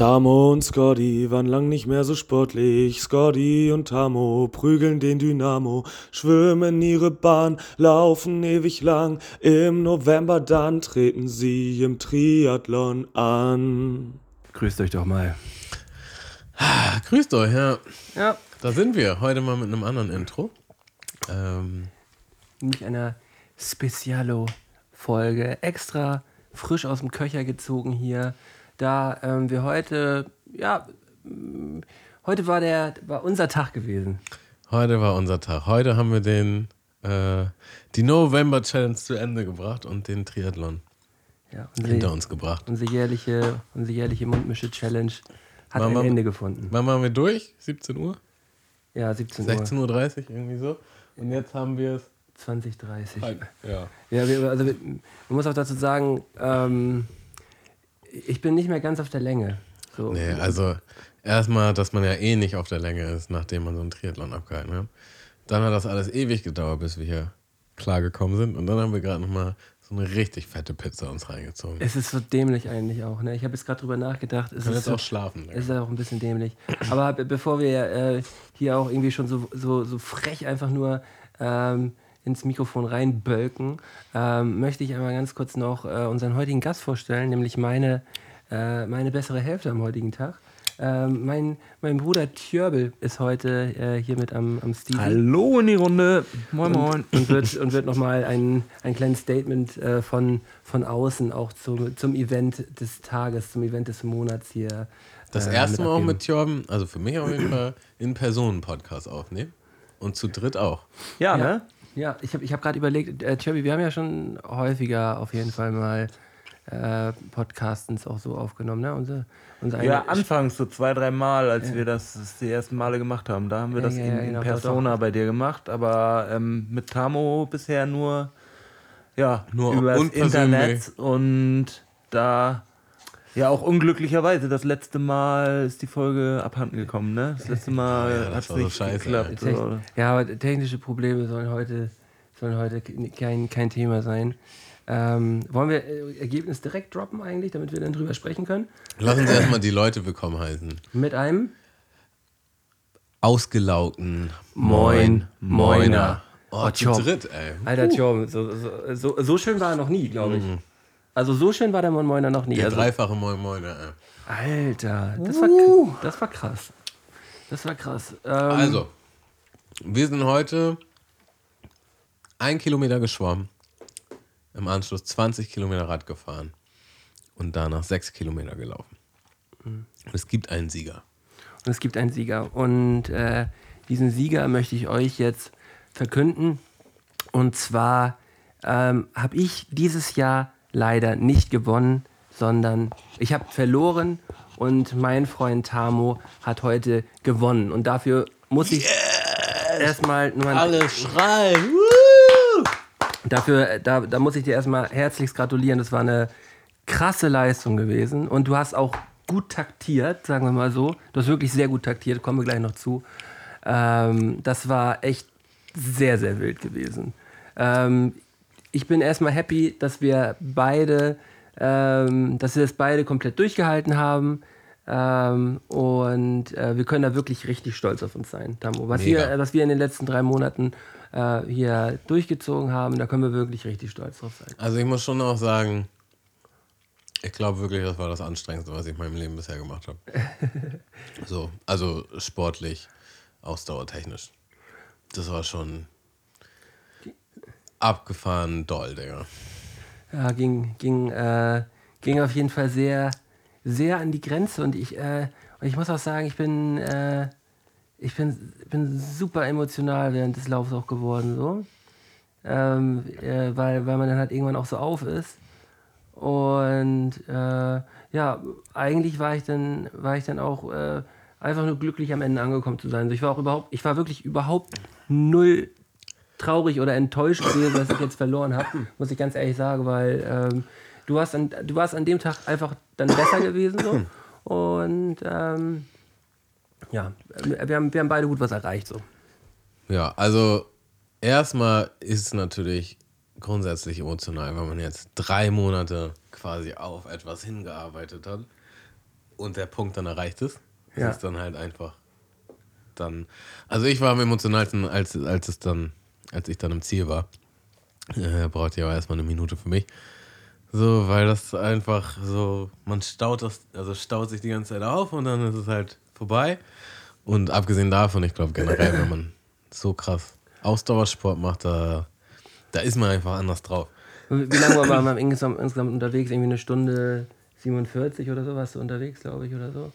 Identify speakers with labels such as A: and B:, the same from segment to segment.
A: Tamo und Scotty waren lang nicht mehr so sportlich. Scotty und Tamo prügeln den Dynamo, schwimmen ihre Bahn, laufen ewig lang. Im November dann treten sie im Triathlon an.
B: Grüßt euch doch mal.
C: Grüßt euch, ja.
B: Ja.
C: Da sind wir. Heute mal mit einem anderen Intro. Ähm,
B: Nämlich einer Specialo-Folge. Extra frisch aus dem Köcher gezogen hier. Da ähm, wir heute, ja, mm, heute war der, war unser Tag gewesen.
C: heute war unser Tag. Heute haben wir den, äh, die November Challenge zu Ende gebracht und den Triathlon
B: Ja,
C: hinter
B: unsere,
C: uns gebracht.
B: unsere jährliche, unsere jährliche Mundmische-Challenge hat
C: Machen
B: ein Ende gefunden.
C: Wann waren wir durch? 17 Uhr?
B: Ja, 17 Uhr.
C: 16.30 Uhr, irgendwie so. Und jetzt haben wir es
B: 2030.
C: halb. Ja.
B: Ja, wir, also wir, man muss auch dazu sagen, ähm, ich bin nicht mehr ganz auf der Länge. So.
C: Nee, also erstmal, dass man ja eh nicht auf der Länge ist, nachdem man so einen Triathlon abgehalten hat. Dann hat das alles ewig gedauert, bis wir hier klargekommen sind. Und dann haben wir gerade nochmal so eine richtig fette Pizza uns reingezogen.
B: Es ist so dämlich eigentlich auch. Ne? Ich habe jetzt gerade drüber nachgedacht. Es ist,
C: jetzt
B: so,
C: auch schlafen.
B: es ist auch ein bisschen dämlich. Aber be bevor wir äh, hier auch irgendwie schon so, so, so frech einfach nur ähm, ins Mikrofon reinbölken, ähm, möchte ich einmal ganz kurz noch äh, unseren heutigen Gast vorstellen, nämlich meine, äh, meine bessere Hälfte am heutigen Tag. Ähm, mein, mein Bruder Tjörbel ist heute äh, hier mit am, am Steven.
D: Hallo in die Runde. Moin, moin.
B: und, und wird, und wird nochmal ein, ein kleines Statement äh, von, von außen auch zum, zum Event des Tages, zum Event des Monats hier.
C: Das
B: äh,
C: erste Mal auch mit Jorben, also für mich auf jeden Fall, in Personen-Podcast aufnehmen. Und zu dritt auch.
D: Ja,
B: Ja,
D: ne?
B: Ja ich habe ich hab gerade überlegt, äh, Chubby, wir haben ja schon häufiger auf jeden Fall mal äh, Podcastens auch so aufgenommen. Ne? Unsere, unsere
D: Ja, anfangs so zwei, drei Mal, als wir das, das die ersten Male gemacht haben. Da haben wir
B: Ja,
D: das
B: ja,
D: in,
B: ja,
D: in
B: genau,
D: Persona bei dir gemacht, aber ähm, mit Tamo bisher nur, ja,
C: Nur
D: über das. Internet und da ja auch unglücklicherweise das letzte Mal ist die Folge abhanden gekommen, ne? Das letzte Mal
C: Ja, das
D: hat es
C: war so
D: nicht
C: scheiße,
D: geklappt. So.
B: Ja, aber technische Probleme sollen heute, sollen heute kein, kein Thema sein. Ähm, wollen wir äh, Ergebnis direkt droppen eigentlich, damit wir dann drüber sprechen können?
C: Lass uns erstmal die Leute willkommen heißen.
B: Mit einem
C: Ausgelaugten
B: Moin, Moiner.
C: Oh,
B: Oh,
C: zu dritt, ey.
B: Alter Tjom, so, so, so, so schön war er noch nie, glaube ich. Also so schön war der Moin Moiner noch nie.
C: Der
B: Also,
C: dreifache Moin Moiner, ey.
B: Alter, das war, das war krass. Das war krass. Ähm,
C: Also, wir sind heute ein Kilometer geschwommen, im Anschluss 20 Kilometer Rad gefahren und danach sechs Kilometer gelaufen. Und es gibt einen Sieger.
B: Und es gibt einen Sieger. Und äh, diesen Sieger möchte ich euch jetzt verkünden. Und zwar ähm, habe ich dieses Jahr leider nicht gewonnen, sondern ich habe verloren und mein Freund Tamo hat heute gewonnen. Und dafür muss ich erstmal nur
C: Alle schreien!
B: Dafür, äh, da, da muss ich dir erstmal herzlichst gratulieren. Das war eine krasse Leistung gewesen. Und du hast auch gut taktiert, sagen wir mal so. Du hast wirklich sehr gut taktiert, kommen wir gleich noch zu. Ähm, das war echt sehr, sehr wild gewesen. Ähm, ich bin erstmal happy, dass wir beide, ähm, dass wir das beide komplett durchgehalten haben. Ähm, und äh, wir können da wirklich richtig stolz auf uns sein, Tamo. Was wir, was wir in den letzten drei Monaten äh, hier durchgezogen haben, da können wir wirklich richtig stolz drauf sein.
C: Also ich muss schon auch sagen, ich glaube wirklich, das war das Anstrengendste, was ich in meinem Leben bisher gemacht habe. so, also sportlich, ausdauertechnisch. Das war schon abgefahren doll, Digga.
B: Ja, ging, ging, äh, ging auf jeden Fall sehr, sehr an die Grenze und ich, äh, und ich muss auch sagen, ich bin, äh, ich bin, bin super emotional während des Laufs auch geworden, so. Ähm, äh, weil, weil man dann halt irgendwann auch so auf ist. Und äh, ja, eigentlich war ich dann, war ich dann auch äh, einfach nur glücklich am Ende angekommen zu sein. Also ich war auch überhaupt, ich war wirklich überhaupt null traurig oder enttäuscht gewesen, dass ich jetzt verloren habe, muss ich ganz ehrlich sagen, weil ähm, du, warst an, du warst an dem Tag einfach dann besser gewesen so. Und ähm, ja, wir haben, wir haben beide gut was erreicht so.
C: Ja, also erstmal ist es natürlich grundsätzlich emotional, weil man jetzt drei Monate quasi auf etwas hingearbeitet hat und der Punkt dann erreicht ist. Das
B: Ja.
C: ist dann halt einfach dann. Also ich war am emotionalsten, als, als es dann, als ich dann im Ziel war. Äh, brauchte ja auch erstmal eine Minute für mich. So, weil das einfach so, man staut das, also staut sich die ganze Zeit auf und dann ist es halt vorbei. Und abgesehen davon, ich glaube generell, wenn man so krass Ausdauersport macht, da, da ist man einfach anders drauf.
B: Wie lange war man insgesamt, insgesamt unterwegs? Irgendwie eine Stunde 47 oder so warst du unterwegs, glaube ich, oder so?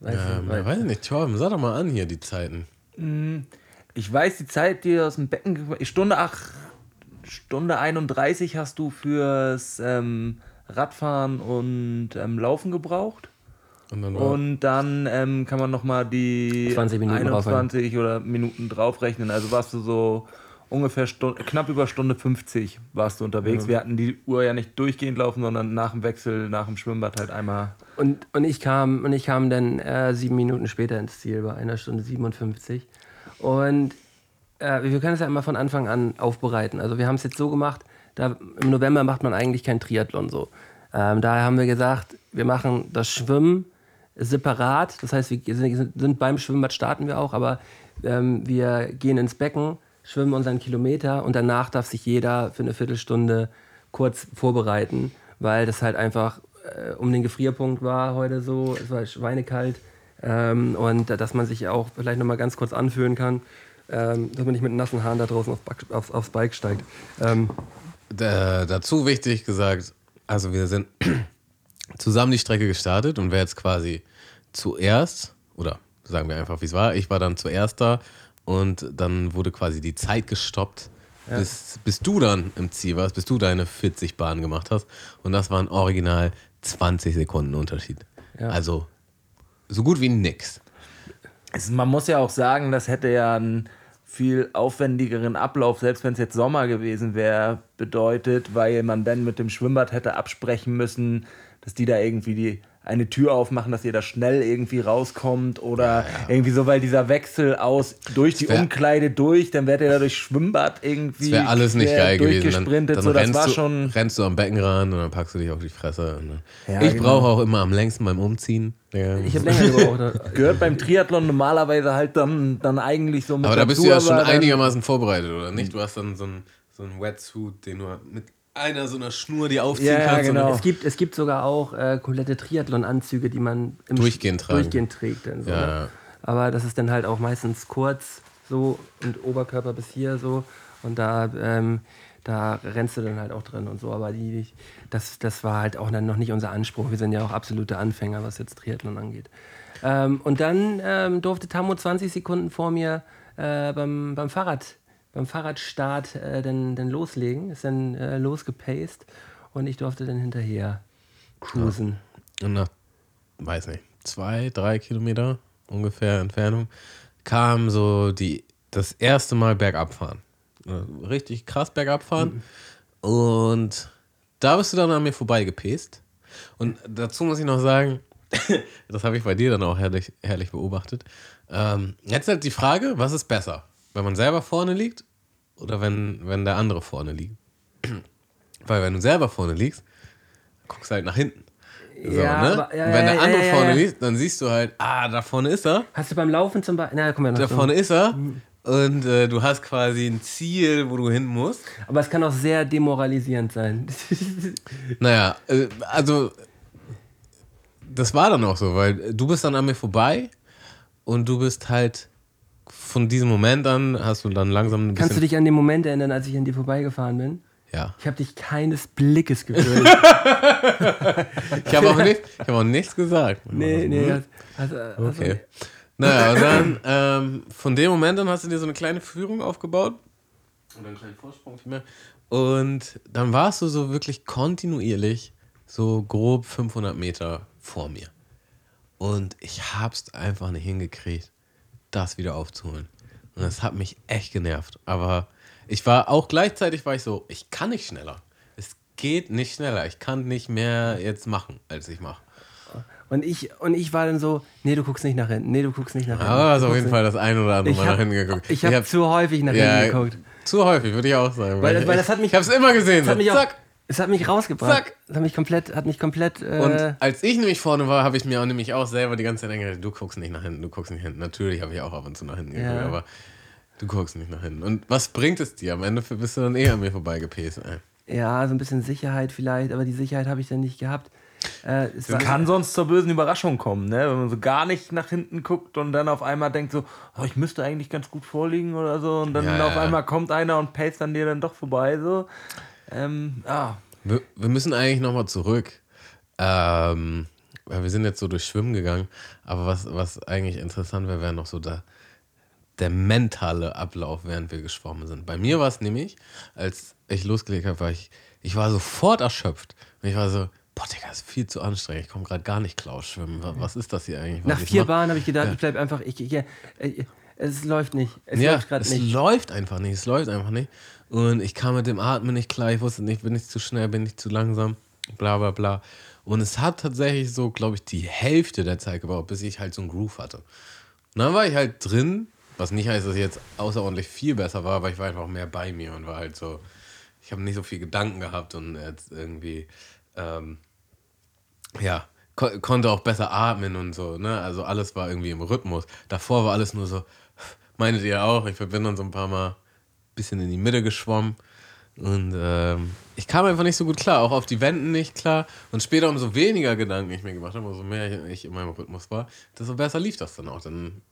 B: Ich weiß
C: Ähm,
B: nicht.
C: ich weiß nicht, Torben, sag doch mal an hier die Zeiten.
D: Ich weiß die Zeit, die aus dem Becken Stunde 8, Stunde 31 hast du fürs ähm, Radfahren und ähm, Laufen gebraucht.
C: Und dann
D: Und dann ähm, kann man nochmal die
B: 20 Minuten
D: 21 oder Minuten draufrechnen. Also warst du so ungefähr Stunde, knapp über Stunde 50 warst du unterwegs. Wir hatten die Uhr ja nicht durchgehend laufen, sondern nach dem Wechsel, nach dem Schwimmbad halt einmal.
B: Und, und, ich kam, und ich kam dann äh, sieben Minuten später ins Ziel, bei einer Stunde 57. Und äh, wir können es ja immer von Anfang an aufbereiten. Also wir haben es jetzt so gemacht, da, im November macht man eigentlich kein Triathlon so. Ähm, daher haben wir gesagt, wir machen das Schwimmen separat. Das heißt, wir sind, sind beim Schwimmbad starten wir auch, aber ähm, wir gehen ins Becken, schwimmen unseren Kilometer und danach darf sich jeder für eine Viertelstunde kurz vorbereiten, weil das halt einfach äh, um den Gefrierpunkt war heute so, es war schweinekalt ähm, und dass man sich auch vielleicht nochmal ganz kurz anfühlen kann, ähm, dass man nicht mit nassen Haaren da draußen auf, Back- aufs, Bike steigt. Ähm,
C: Da, dazu wichtig gesagt, also wir sind zusammen die Strecke gestartet und wer jetzt quasi zuerst, oder sagen wir einfach, wie es war, ich war dann zuerst da und dann wurde quasi die Zeit gestoppt, bis, bis du dann im Ziel warst, bis du deine 40 Bahnen gemacht hast. Und das waren original 20 Sekunden Unterschied.
B: Ja.
C: Also so gut wie nix.
D: Es, man muss ja auch sagen, das hätte ja einen viel aufwendigeren Ablauf, selbst wenn es jetzt Sommer gewesen wäre, bedeutet, weil man dann mit dem Schwimmbad hätte absprechen müssen, dass die da irgendwie die eine Tür aufmachen, dass ihr da schnell irgendwie rauskommt oder irgendwie so, weil dieser Wechsel aus durch die
C: wär-
D: Umkleide durch, dann wärt ihr da durch Schwimmbad irgendwie
C: Das wäre alles nicht geil gewesen. Dann, dann
D: so,
C: rennst, du,
D: schon
C: rennst du am Beckenrand und dann packst du dich auf die Fresse.
D: Ja,
C: ich
D: genau.
C: brauche auch immer am längsten beim Umziehen. Ja.
B: ich habe länger gebraucht.
D: gehört beim Triathlon normalerweise halt dann, dann eigentlich so mit
C: Aber da bist du ja schon
D: dann-
C: einigermaßen vorbereitet, oder nicht? Du hast dann so einen so einen Wetsuit, den du mit einer so einer Schnur die aufziehen
D: Ja, ja,
C: kannst.
D: genau.
B: Es gibt, es gibt sogar auch äh, komplette Triathlon-Anzüge, die man im
C: Durchgehend tragen.
B: durchgehend trägt. Dann so,
C: Ja,
B: ne?
C: ja.
B: Aber das ist dann halt auch meistens kurz so und Oberkörper bis hier so. Und da, ähm, da rennst du dann halt auch drin und so. Aber die, das, das war halt auch dann noch nicht unser Anspruch. Wir sind ja auch absolute Anfänger, was jetzt Triathlon angeht. Ähm, und dann ähm, durfte Tammo 20 Sekunden vor mir äh, beim, beim Fahrrad beim Fahrradstart äh, dann, dann loslegen, ist dann äh, losgepaced und ich durfte dann hinterher cruisen.
C: Und nach, weiß nicht, zwei, drei Kilometer ungefähr Entfernung kam so die, das erste Mal bergab fahren. Äh, Richtig krass bergab fahren. Und da bist du dann an mir vorbeigepäst. Und dazu muss ich noch sagen, das habe ich bei dir dann auch herrlich, herrlich beobachtet. Ähm, jetzt halt die Frage, was ist besser? Wenn man selber vorne liegt oder wenn, wenn der andere vorne liegt? Weil wenn du selber vorne liegst, guckst du halt nach hinten. So,
B: Ja,
C: ne?
B: aber- ja,
C: wenn der
B: ja,
C: andere vorne liegt, dann siehst du halt, ah, da vorne ist er,
B: Hast du beim Laufen zum Beispiel. Na, komm ja noch.
C: da vorne ist er. Und äh, du hast quasi ein Ziel, wo du hin musst.
B: Aber es kann auch sehr demoralisierend sein.
C: Naja, äh, also das war dann auch so, weil du bist dann an mir vorbei und du bist halt von diesem Moment an, hast du dann langsam ein bisschen...
B: Kannst du dich an den Moment erinnern, als ich an dir vorbeigefahren bin?
C: ja.
B: Ich habe dich keines Blickes gewöhnt.
C: Ich habe auch, nicht, ich hab auch nichts gesagt.
B: nee, nee. Hast, hast, hast,
C: Okay. Naja, und dann ähm, von dem Moment an hast du dir so eine kleine Führung aufgebaut. Oder einen kleinen Vorsprung vielmehr. Und dann warst du so wirklich kontinuierlich so grob 500 Meter vor mir. Und ich hab's einfach nicht hingekriegt, das wieder aufzuholen. Und das hat mich echt genervt. Aber ich war auch gleichzeitig war ich so, ich kann nicht schneller. Es geht nicht schneller. Ich kann nicht mehr jetzt machen, als ich mache.
B: Und ich, und ich war dann so, nee, du guckst nicht nach hinten, nee, du guckst nicht nach hinten.
C: Aber
B: du
C: hast auf jeden Fall das ein oder andere
B: Ich
C: Mal nach
B: hab-
C: hinten geguckt.
B: Ich habe
C: hab-
B: zu häufig nach
C: ja,
B: hinten geguckt.
C: Zu häufig, würde ich auch sagen.
B: Weil das- weil das hat mich-
C: ich habe es immer gesehen.
B: Das hat
C: so,
B: mich auch,
C: zack.
B: Es hat mich rausgebracht.
C: Zack.
B: Es hat mich komplett, hat mich komplett. Äh,
C: Und als ich nämlich vorne war, habe ich mir auch nämlich auch selber die ganze Zeit gedacht, du guckst nicht nach hinten, du guckst nicht hinten. Natürlich habe ich auch ab und zu nach hinten geguckt,
B: Ja.
C: aber du guckst nicht nach hinten. Und was bringt es dir? Am Ende bist du dann eh an mir vorbeigepäst. ey.
B: ja, so ein bisschen Sicherheit vielleicht, aber die Sicherheit habe ich dann nicht gehabt. Äh, es war,
D: Kann sonst zur bösen Überraschung kommen, ne? wenn man so gar nicht nach hinten guckt und dann auf einmal denkt so, oh, ich müsste eigentlich ganz gut vorliegen oder so und dann
C: Ja,
D: auf
C: ja.
D: einmal kommt einer und paced an dir dann doch vorbei. So. Ähm, ja.
C: Wir, wir müssen eigentlich nochmal zurück. Ähm, weil wir sind jetzt so durch Schwimmen gegangen, aber was, was eigentlich interessant wäre, wäre noch so der, der mentale Ablauf, während wir geschwommen sind. Bei mir war es nämlich, als ich losgelegt habe, war ich, ich war sofort erschöpft. Und ich war so, boah, Digga, das ist viel zu anstrengend. Ich komme gerade gar nicht klar aus schwimmen. Was, ist das hier eigentlich?
B: nach
C: ich
B: vier? Bahnen habe ich gedacht, ich bleibe einfach. Ich, ich, äh, es läuft nicht. Es
C: ja,
B: läuft gerade
C: es
B: nicht.
C: läuft einfach nicht. Es läuft einfach nicht. Und ich kam mit dem Atmen nicht klar. Ich wusste nicht, bin ich zu schnell, bin ich zu langsam. Bla bla bla. Und es hat tatsächlich so, glaube ich, die Hälfte der Zeit gebraucht, bis ich halt so einen Groove hatte. Und dann war ich halt drin, was nicht heißt, dass ich jetzt außerordentlich viel besser war, aber ich war einfach mehr bei mir und war halt so, ich habe nicht so viel Gedanken gehabt und jetzt irgendwie, ähm, ja, ko konnte auch besser atmen und so, ne? Also alles war irgendwie im Rhythmus. Davor war alles nur so, meintet ihr auch, ich bin dann so ein paar Mal bisschen in die Mitte geschwommen. Und ähm, ich kam einfach nicht so gut klar, auch auf die Wänden nicht klar. Und später, umso weniger Gedanken ich mir gemacht habe, umso mehr ich in meinem Rhythmus war, desto besser lief das dann auch. Dann,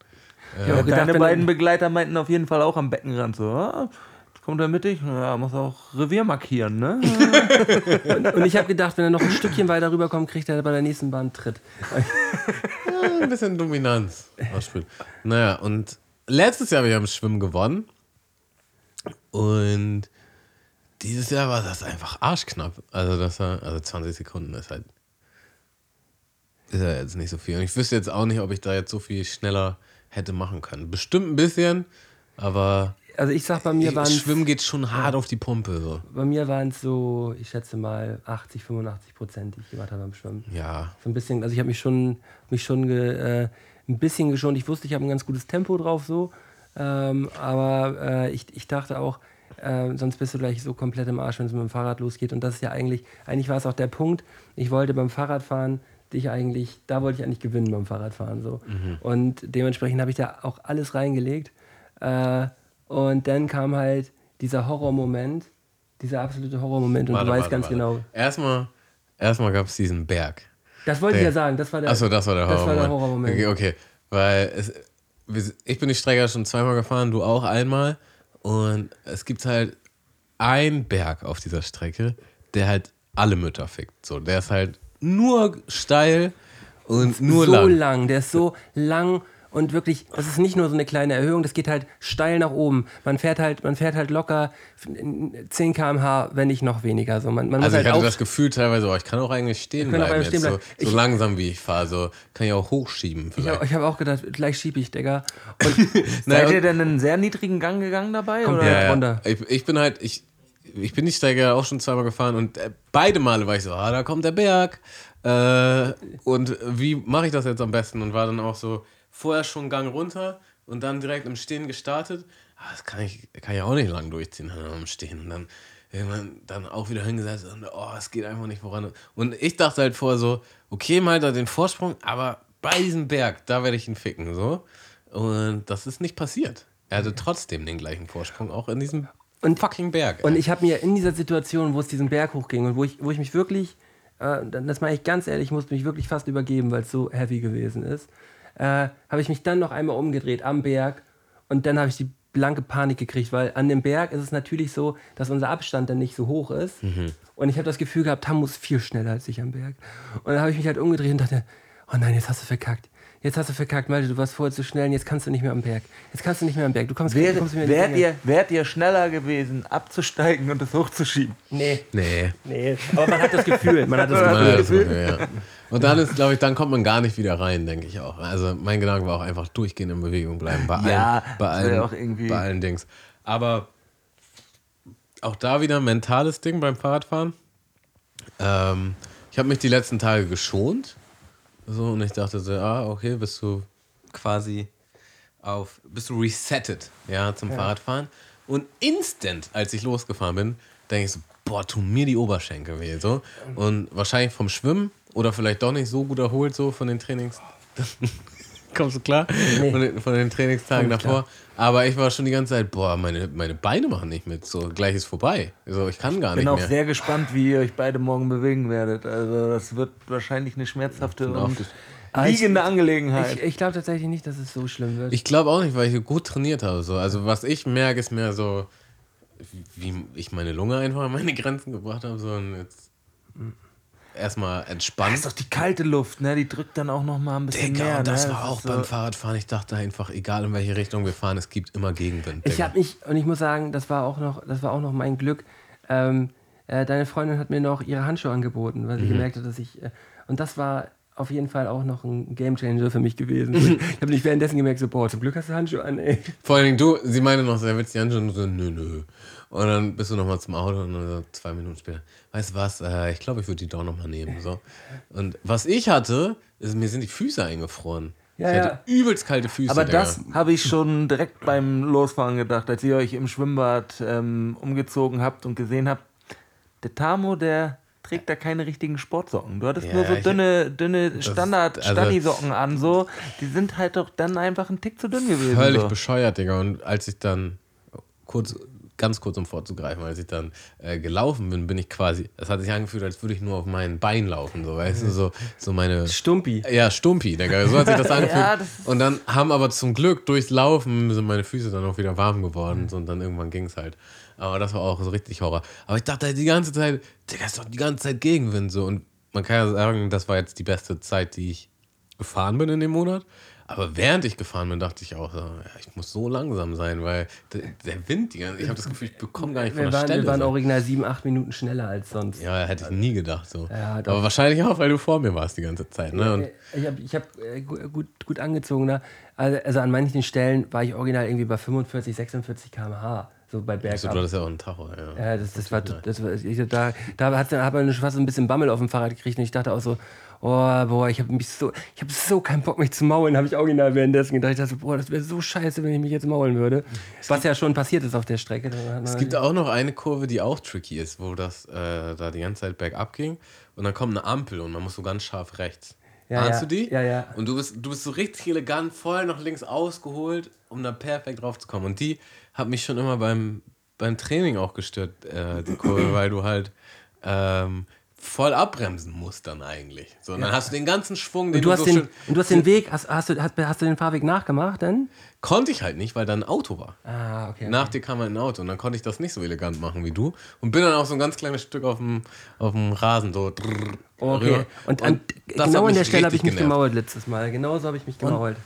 B: Ich hab auch gedacht,
D: Deine beiden Begleiter meinten auf jeden Fall auch am Beckenrand so, ah, jetzt kommt er mittig, ja, muss auch Revier markieren, ne?
B: Und ich habe gedacht, wenn er noch ein Stückchen weiter rüberkommt, kriegt er bei der nächsten Bahn einen Tritt.
C: ja, ein bisschen Dominanz. Naja, und letztes Jahr habe ich am Schwimmen gewonnen. Und dieses Jahr war das einfach arschknapp. Also, das war, also 20 Sekunden ist halt. Ist ja jetzt nicht so viel. Und ich wüsste jetzt auch nicht, ob ich da jetzt so viel schneller hätte machen können. Bestimmt ein bisschen, aber
B: Also ich sag, bei mir waren
C: Schwimmen geht schon hart auf die Pumpe. So.
B: bei mir waren es so, ich schätze mal 80, 85 Prozent, die ich gemacht habe beim Schwimmen.
C: Ja.
B: So ein bisschen, also ich habe mich schon, mich schon ge, äh, ein bisschen geschont. Ich wusste, ich habe ein ganz gutes Tempo drauf so. Ähm, aber äh, ich, ich dachte auch, äh, sonst bist du gleich so komplett im Arsch, wenn es mit dem Fahrrad losgeht. Und das ist ja eigentlich, eigentlich war es auch der Punkt. Ich wollte beim Fahrradfahren dich eigentlich, da wollte ich eigentlich gewinnen beim Fahrradfahren so. Und dementsprechend habe ich da auch alles reingelegt. Äh, und dann kam halt dieser Horrormoment, dieser absolute Horrormoment. Und
C: Warte,
B: du weißt
C: warte,
B: ganz
C: warte.
B: genau.
C: Erstmal, erstmal gab es diesen Berg.
B: Das wollte ich
C: Der-
B: ja sagen. Das war der.
C: Achso, das war der Horrormoment.
B: Horrormoment.
C: Okay, okay. Weil es, ich bin die Strecke schon zweimal gefahren, du auch einmal. Und es gibt halt einen Berg auf dieser Strecke, der halt alle Mütter fickt. So, der ist halt nur steil und nur
B: so
C: lang.
B: lang. Der ist so lang und wirklich, das ist nicht nur so eine kleine Erhöhung, das geht halt steil nach oben. Man fährt halt, man fährt halt locker 10 km/h, wenn nicht noch weniger. So, man, man
C: Also ich
B: halt
C: hatte das Gefühl teilweise, oh, ich kann auch eigentlich stehen
B: Ich auch
C: bleiben. Jetzt
B: stehen
C: so,
B: bleiben.
C: so
B: Ich-
C: langsam wie ich fahre, so kann ich auch hochschieben
B: ich
C: vielleicht.
B: habe ich hab auch gedacht, gleich schieb ich, Digga.
D: Seid ihr denn einen sehr niedrigen Gang gegangen dabei?
B: Komplett.
D: Oder?
C: Ja, ja.
B: runter.
C: Ich, ich bin halt, ich, ich bin die Strecke auch schon zweimal gefahren und äh, beide Male war ich so, ah, da kommt der Berg. Äh, und wie mache ich das jetzt am besten? Und war dann auch so vorher schon einen Gang runter und dann direkt im Stehen gestartet. Ah, das kann ich, kann ich auch nicht lang durchziehen dann am Stehen. Und dann irgendwann dann auch wieder hingesetzt und oh, es geht einfach nicht voran. Und ich dachte halt vorher so, okay, mal da den Vorsprung, aber bei diesem Berg, da werde ich ihn ficken. So. Und das ist nicht passiert. Er hatte trotzdem den gleichen Vorsprung, auch in diesem
B: Und-
C: fucking Berg.
B: Und
C: ey.
B: ich habe mir in dieser Situation, wo es diesen Berg hochging und wo ich, wo ich mich wirklich, äh, das meine ich ganz ehrlich, ich musste mich wirklich fast übergeben, weil es so heavy gewesen ist, äh, habe ich mich dann noch einmal umgedreht am Berg und dann habe ich die blanke Panik gekriegt, weil an dem Berg ist es natürlich so, dass unser Abstand dann nicht so hoch ist. Und ich habe das Gefühl gehabt, Tam muss viel schneller als ich am Berg. Und dann habe ich mich halt umgedreht und dachte, oh nein, jetzt hast du verkackt. Jetzt hast du verkackt, Malte, du warst vorher zu schnell und jetzt kannst du nicht mehr am Berg. Jetzt kannst du nicht mehr am Berg. Du kommst, du
D: Wärt,
B: kommst nicht mehr
D: wärt, ihr, wärt ihr schneller gewesen, abzusteigen und es hochzuschieben?
B: Nee,
C: nee.
B: nee. Aber man hat das Gefühl. Man hat das
C: Ja,
B: Gefühl.
C: das war- ja. Und dann ist, glaube ich, dann kommt man gar nicht wieder rein, denke ich auch. Also mein Gedanke war auch einfach durchgehend in Bewegung bleiben. Bei
D: Ja,
C: allen, bei
D: das
C: allen,
D: auch irgendwie-
C: bei allen Dings. Aber auch da wieder ein mentales Ding beim Fahrradfahren. Ähm, ich habe mich die letzten Tage geschont. So, und ich dachte so, ah, okay, bist du quasi auf, bist du resettet, ja, zum Fahrradfahren. Und instant, als ich losgefahren bin, denke ich so, boah, tun mir die Oberschenkel weh. So. Und wahrscheinlich vom Schwimmen oder vielleicht doch nicht so gut erholt so von den Trainings. Kommst du klar?
B: Nee.
C: Von, den, von den Trainingstagen
B: ich
C: davor. Aber ich war schon die ganze Zeit, boah, meine, meine Beine machen nicht mit. So, gleich ist vorbei. So, ich kann gar
D: bin
C: nicht
D: auch
C: mehr.
D: sehr gespannt, wie ihr euch beide morgen bewegen werdet. Also das wird wahrscheinlich eine schmerzhafte
C: auch
D: und
C: das-
D: liegende
B: Ich,
D: Angelegenheit.
B: ich glaube tatsächlich nicht, dass es so schlimm wird.
C: Ich glaube auch nicht, weil ich gut trainiert habe. So. Also was ich merke, ist mehr so, wie ich meine Lunge einfach an meine Grenzen gebracht habe. So, und jetzt erstmal
D: das
C: entspannt.
D: ist doch die kalte Luft, ne? Die drückt dann auch noch mal ein bisschen
C: Digga,
D: mehr.
C: und das
D: ne?
C: war auch
D: ist
C: beim
D: so-
C: Fahrradfahren. Ich dachte einfach, egal in welche Richtung wir fahren, es gibt immer Gegenwind.
B: Ich habe mich, und ich muss sagen, das war auch noch, das war auch noch mein Glück. Ähm, äh, deine Freundin hat mir noch ihre Handschuhe angeboten, weil sie gemerkt hat, dass ich. Äh, und das war auf jeden Fall auch noch ein Gamechanger für mich gewesen. ich habe nicht währenddessen gemerkt, so, boah, zum Glück hast du Handschuhe an, ey.
C: Vor allen Dingen du, sie meinte noch, sehr witzig anschauen und so, nö, nö. Und dann bist du nochmal zum Auto und dann so zwei Minuten später, weißt du was, äh, ich glaube, ich würde die doch nochmal nehmen. So. Und was ich hatte, ist, mir sind die Füße eingefroren.
B: Ja,
C: ich
B: ja.
C: hatte übelst kalte Füße.
D: Aber
C: Digga.
D: das habe ich schon direkt beim Losfahren gedacht, als ihr euch im Schwimmbad ähm, umgezogen habt und gesehen habt, der Tamo, der trägt da keine richtigen Sportsocken. Du hattest
C: Ja,
D: nur so dünne, dünne standard
C: also-
D: stani socken an, so. Die sind halt doch dann einfach ein Tick zu dünn gewesen.
C: Völlig
D: so.
C: bescheuert, Digga. Und als ich dann kurz, ganz kurz um vorzugreifen, als ich dann äh, gelaufen bin, bin ich quasi, es hat sich angefühlt, als würde ich nur auf meinen Beinen laufen, so, weißt du, so, so meine.
B: Stumpi.
C: Ja, Stumpi, Digga. So hat sich das angefühlt.
D: Ja, das
C: und dann haben aber zum Glück durchs Laufen sind meine Füße dann auch wieder warm geworden. So, und dann irgendwann ging es halt. Aber das war auch so richtig Horror. Aber ich dachte halt die ganze Zeit, Digga, ist doch die ganze Zeit Gegenwind. So. Und man kann ja sagen, das war jetzt die beste Zeit, die ich gefahren bin in dem Monat. Aber während ich gefahren bin, dachte ich auch, so, ja, ich muss so langsam sein, weil der, der Wind, die ganze, ich habe das Gefühl, ich bekomme gar nicht von
B: Wir
C: der
B: waren,
C: Stelle.
B: wir waren
C: so.
B: original sieben, acht Minuten schneller als sonst.
C: Ja, hätte ich nie gedacht. So.
B: Ja.
C: Aber wahrscheinlich auch, weil du vor mir warst die ganze Zeit. Ne? Und
B: Ich habe ich hab, äh, gu- gut, gut angezogen. Ne? Also, also an manchen Stellen war ich original irgendwie bei 45, 46 km/h. So bei
C: so,
B: Bergab.
C: du hattest ja auch einen Tacho. Ja.
B: Ja, das, das war, das war ich, da, da hat, hat man fast ein bisschen Bammel auf dem Fahrrad gekriegt und ich dachte auch so, oh, boah, ich habe mich so, ich habe so keinen Bock, mich zu maulen, habe ich original währenddessen gedacht. Ich dachte, so, boah, das wäre so scheiße, wenn ich mich jetzt maulen würde. Was ja schon passiert ist auf der Strecke.
C: Es gibt auch noch eine Kurve, die auch tricky ist, wo das äh, da die ganze Zeit bergab ging und dann kommt eine Ampel und man muss so ganz scharf rechts.
B: Ja,
C: Ahnst
B: ja.
C: du die?
B: Ja, ja.
C: Und du bist, du bist so richtig elegant voll nach links ausgeholt, um da perfekt drauf zu kommen. Und die hat mich schon immer beim, beim Training auch gestört, äh, die Kurve, weil du halt ähm, voll abbremsen musst dann eigentlich. So, und dann hast du den ganzen Schwung, den
B: und du hast
C: so
B: den,
C: schön,
B: und du hast den Weg, hast, hast, du, hast, hast du den Fahrweg nachgemacht dann?
C: konnte ich halt nicht, weil da ein Auto war.
B: Ah, okay.
C: Nach dir kam ein Auto und dann konnte ich das nicht so elegant machen wie du und bin dann auch so ein ganz kleines Stück auf dem, auf dem Rasen so drrr,
B: Okay.
C: rüber.
B: Und, an,
C: das
B: genau an der Stelle habe ich mich
C: genervt.
B: gemault letztes Mal. Genauso habe ich mich gemault.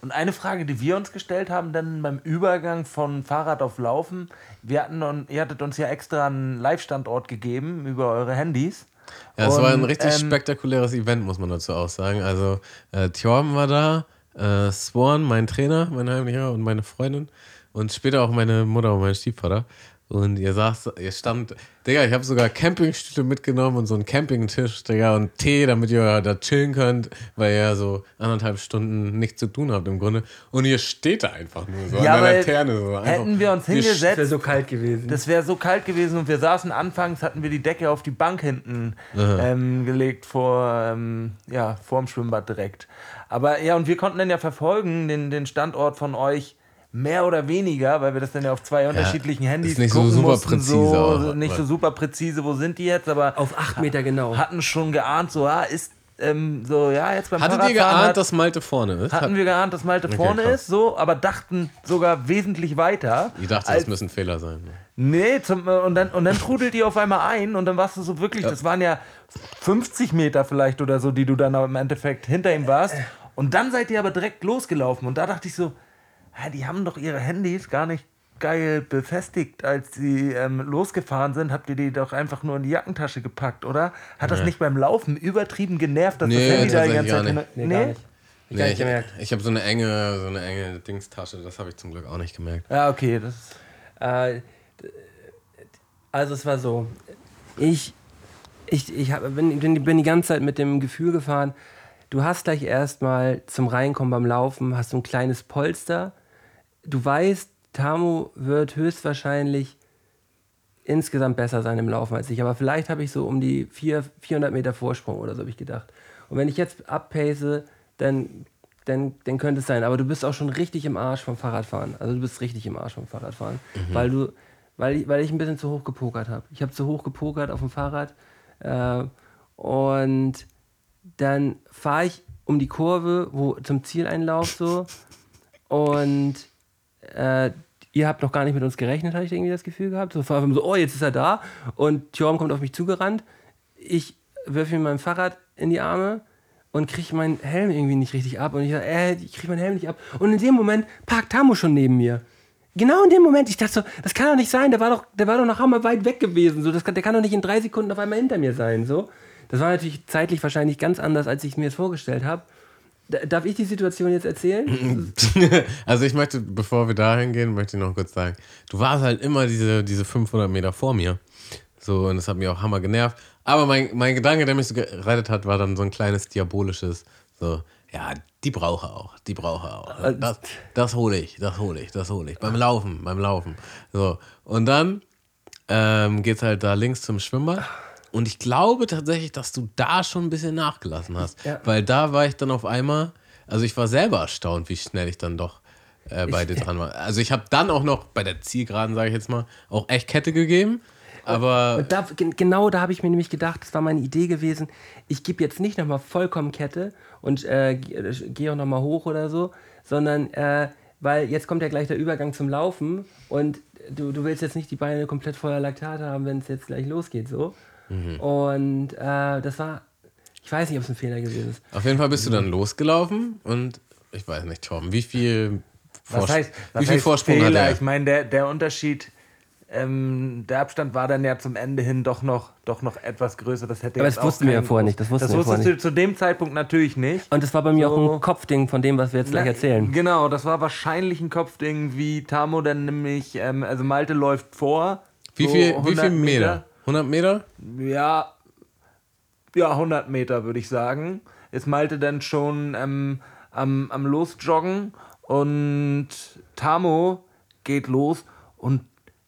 D: Und eine Frage, die wir uns gestellt haben, dann beim Übergang von Fahrrad auf Laufen, wir hatten, und ihr hattet uns ja extra einen Live-Standort gegeben über eure Handys.
C: Ja, es war ein richtig
D: ähm,
C: spektakuläres Event, muss man dazu auch sagen. Also, äh, Thorben war da, äh, Swan, mein Trainer, mein Heimlicher und meine Freundin und später auch meine Mutter und mein Stiefvater. Und ihr saß, ihr stand, Digga, ich habe sogar Campingstühle mitgenommen und so einen Campingtisch, Digga, und Tee, damit ihr da chillen könnt, weil ihr so anderthalb Stunden nichts zu tun habt im Grunde. Und ihr steht da einfach nur so
D: Ja,
C: an der Laterne. So, einfach.
D: Hätten wir uns hingesetzt,
B: wäre so kalt gewesen.
D: Das wäre so kalt gewesen und wir saßen anfangs, hatten wir die Decke auf die Bank hinten ähm, gelegt vor, ähm, ja, vorm Schwimmbad direkt. Aber ja, und wir konnten dann ja verfolgen, den, den Standort von euch mehr oder weniger, weil wir das dann ja auf zwei unterschiedlichen Handys
C: ist nicht so
D: gucken
C: super
D: mussten,
C: präzise
D: so,
C: auch,
D: so nicht so super präzise, wo sind die jetzt, aber
B: Auf acht Meter genau.
D: hatten schon geahnt, so, ah, ist ähm, so, ja, jetzt beim
C: Hattet ihr geahnt,
D: hat,
C: dass Malte vorne ist?
D: hatten wir geahnt, dass Malte vorne
C: krass.
D: ist, so, aber dachten sogar wesentlich weiter.
C: ich dachte,
D: als-
C: das müssen Fehler sein.
D: Nee, zum, äh, und, dann, und dann trudelt die auf einmal ein und dann warst du so wirklich, das waren ja 50 Meter vielleicht oder so, die du dann im Endeffekt hinter ihm warst. Und dann seid ihr aber direkt losgelaufen und da dachte ich so, hä, die haben doch ihre Handys gar nicht geil befestigt, als sie ähm, losgefahren sind, habt ihr die doch einfach nur in die Jackentasche gepackt, oder? Hat das nicht beim Laufen übertrieben genervt, dass
C: Nee,
D: das Handy da die ganze Zeit hin-
B: Nee, gar nicht.
C: Nee,
B: nicht
C: ich
B: gemerkt.
C: ich habe so eine enge, so eine enge Dingstasche, das habe ich zum Glück auch nicht gemerkt.
D: Ja, okay, das
B: Äh, also es war so, ich, ich, ich hab, bin, bin, bin die ganze Zeit mit dem Gefühl gefahren, du hast gleich erstmal zum Reinkommen beim Laufen, hast so ein kleines Polster. Du weißt, Tamu wird höchstwahrscheinlich insgesamt besser sein im Laufen als ich. Aber vielleicht habe ich so um die vier, 400 Meter Vorsprung oder so, habe ich gedacht. Und wenn ich jetzt abpace, dann, dann, dann könnte es sein. Aber du bist auch schon richtig im Arsch vom Fahrradfahren. Also du bist richtig im Arsch vom Fahrradfahren. Weil du, weil ich, weil ich ein bisschen zu hoch gepokert habe. Ich habe zu hoch gepokert auf dem Fahrrad. Äh, und dann fahre ich um die Kurve, wo zum Zieleinlauf so. Und äh, ihr habt noch gar nicht mit uns gerechnet, habe ich irgendwie das Gefühl gehabt. So, vor allem so, oh, jetzt ist er da. Und Tjorm kommt auf mich zugerannt. Ich wirf ihm mein Fahrrad in die Arme und kriege meinen Helm irgendwie nicht richtig ab. Und ich sage, äh, ich kriege meinen Helm nicht ab. Und in dem Moment parkt Tamo schon neben mir. Genau in dem Moment, ich dachte so, das kann doch nicht sein, der war doch, der war doch noch einmal weit weg gewesen. So, das kann, der kann doch nicht in drei Sekunden auf einmal hinter mir sein. So. Das war natürlich zeitlich wahrscheinlich ganz anders, als ich mir jetzt vorgestellt habe. Da- Darf ich die Situation jetzt erzählen?
C: also ich möchte, bevor wir dahin gehen, möchte ich noch kurz sagen, du warst halt immer diese, diese 500 Meter vor mir. So, und das hat mich auch hammer genervt. Aber mein, mein Gedanke, der mich so gerettet hat, war dann so ein kleines diabolisches, so, ja, die brauche auch, die brauche auch. Das, das hole ich, das hole ich, das hole ich. Beim Laufen, beim Laufen. So, und dann ähm, geht's halt da links zum Schwimmbad. Und ich glaube tatsächlich, dass du da schon ein bisschen nachgelassen hast.
B: Ja.
C: Weil da war ich dann auf einmal, also ich war selber erstaunt, wie schnell ich dann doch äh, bei dir dran war. Also ich habe dann auch noch bei der Zielgeraden, sage ich jetzt mal, auch echt Kette gegeben. Aber
B: da, gen- genau da habe ich mir nämlich gedacht, das war meine Idee gewesen, ich gebe jetzt nicht nochmal vollkommen Kette und äh, gehe auch nochmal hoch oder so, sondern äh, weil jetzt kommt ja gleich der Übergang zum Laufen und du, du willst jetzt nicht die Beine komplett voller Laktat haben, wenn es jetzt gleich losgeht so. Und äh, das war, ich weiß nicht, ob es ein Fehler gewesen ist.
C: auf jeden Fall bist du dann losgelaufen und ich weiß nicht, Tom, wie viel,
D: Was
C: Vors-
D: heißt, was
C: wie viel
D: heißt
C: Vorsprung hat
D: Fehler?
C: er?
D: Ich meine, der, der Unterschied, ähm, der Abstand war dann ja zum Ende hin doch noch, doch noch etwas größer. Das hätte
B: Aber das wussten wir ja vorher nicht, das wussten
D: das wusstest du zu dem Zeitpunkt natürlich nicht.
B: Und das war bei mir
D: So.
B: auch ein Kopfding von dem, was wir jetzt gleich erzählen.
D: Genau, das war wahrscheinlich ein Kopfding, wie Tamo dann nämlich, ähm, also Malte läuft vor.
C: Wie
D: so
C: viel, wie
D: 100
C: viel Meter? 100 Meter?
D: Ja, ja, 100 Meter würde ich sagen. Ist Malte dann schon ähm, am, am Losjoggen und Tamo geht los und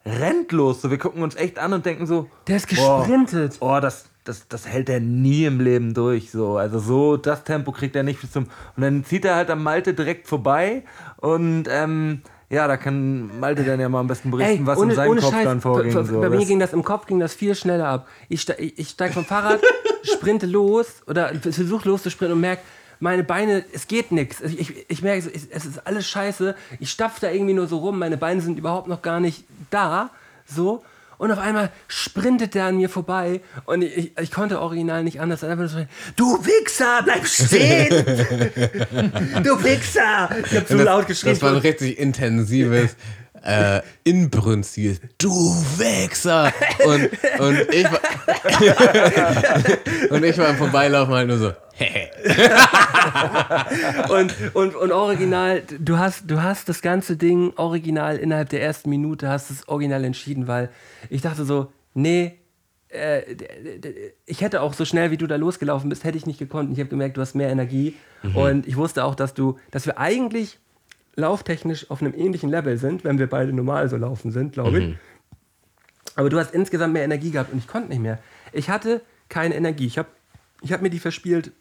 D: rennt los. So, wir gucken uns echt an und denken so,
B: Der ist
D: boah,
B: gesprintet.
D: Oh, das, das, das hält er nie im Leben durch. So. Also so, das Tempo kriegt er nicht bis zum. Und dann zieht er halt am Malte direkt vorbei und ähm, ja, da kann Malte dann ja mal am besten berichten, was in seinem Kopf dann vorging.
B: Bei,
D: so.
B: bei mir ging das im Kopf ging das viel schneller ab. Ich, ich, ich steige vom Fahrrad, sprinte los oder versuche loszusprinten und merke, meine Beine, es geht nichts. Ich, ich, ich merke, es es ist alles scheiße. Ich stapfe da irgendwie nur so rum, meine Beine sind überhaupt noch gar nicht da. So. Und auf einmal sprintet der an mir vorbei und ich, ich, ich konnte original nicht anders. Einfach so, du Wichser, bleib stehen! du Wichser! Ich hab so
C: das,
B: laut geschrien.
C: Das war ein richtig intensives, äh, inbrünstiges Du Wichser! Und, und, ich war, und ich war im Vorbeilaufen halt nur so,
B: und, und, und original, du hast, du hast das ganze Ding original innerhalb der ersten Minute hast es original entschieden, weil ich dachte so, nee, äh, ich hätte auch so schnell wie du da losgelaufen bist, hätte ich nicht gekonnt. Ich habe gemerkt, du hast mehr Energie und ich wusste auch, dass du, dass wir eigentlich lauftechnisch auf einem ähnlichen Level sind, wenn wir beide normal so laufen sind, glaube ich. Aber du hast insgesamt mehr Energie gehabt und ich konnte nicht mehr. Ich hatte keine Energie. Ich habe ich hab mir die verspielt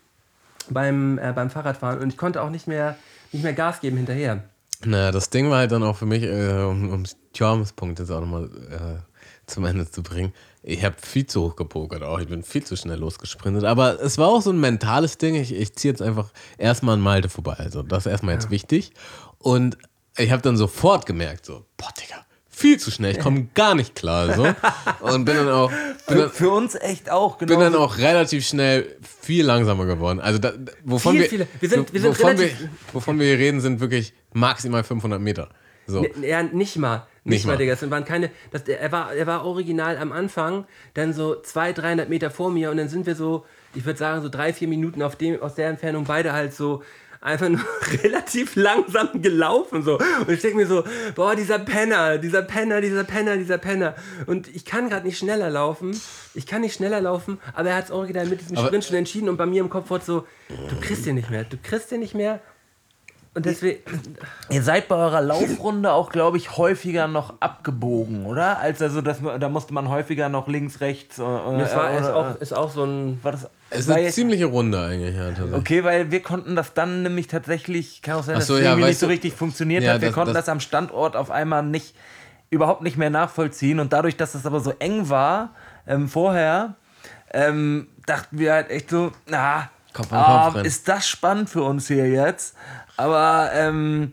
B: beim, äh, beim Fahrradfahren und ich konnte auch nicht mehr, nicht mehr Gas geben hinterher.
C: Na, das Ding war halt dann auch für mich, äh, um, um Tjorms Punkt jetzt auch nochmal äh, zum Ende zu bringen. Ich habe viel zu hoch gepokert auch. Ich bin viel zu schnell losgesprintet. Aber es war auch so ein mentales Ding. Ich, ich ziehe jetzt einfach erstmal an Malte vorbei. Also das ist erstmal jetzt wichtig. Und ich habe dann sofort gemerkt, so, boah, Digga, viel zu schnell. Ich komme gar nicht klar. So. Und bin dann auch, bin
D: für,
C: dann,
D: für uns echt auch, genau.
C: bin dann auch relativ schnell viel langsamer geworden. Also da, wovon
B: Viel,
C: wir,
B: viele. Wir sind- wir sind
C: wovon, wir,
B: relativ-
C: wovon wir hier reden, sind wirklich maximal 500 Meter. So.
B: Ja, nicht mal. Nicht,
C: Nicht
B: mal,
C: mal.
B: Digga. Das waren keine. Das, er, war, er war original am Anfang, dann so 200, 300 Meter vor mir und dann sind wir so, ich würde sagen, so drei, vier Minuten auf dem, aus der Entfernung beide halt so einfach nur relativ langsam gelaufen so. Und ich denke mir so boah dieser Penner dieser Penner dieser Penner dieser Penner. Und ich kann gerade nicht schneller laufen. Ich kann nicht schneller laufen aber er hat es original mit diesem
C: Aber-
B: Sprint schon entschieden und bei mir im Kopf wurde so du kriegst den nicht mehr du kriegst den nicht mehr Und deswegen,
D: Ihr seid bei eurer Laufrunde auch, glaube ich, häufiger noch abgebogen, oder? Als also, das, da musste man häufiger noch links, rechts. Oder,
B: das war ist
D: oder-
B: auch, ist auch so ein.
D: war das,
C: Es ist eine
D: jetzt-
C: ziemliche Runde eigentlich. Ja.
D: Okay, weil wir konnten das dann nämlich tatsächlich, kann auch sein, dass
C: so,
D: es
C: ja,
D: irgendwie nicht so
C: du-
D: richtig funktioniert
C: Ja,
D: hat. Wir
C: das-
D: konnten
C: das-
D: das, am Standort auf einmal nicht, überhaupt nicht mehr nachvollziehen. Und dadurch, dass es aber so eng war ähm, vorher, ähm, dachten wir halt echt so, na,
C: Kopf an
D: ah, ist das spannend für uns hier jetzt? Aber, ähm,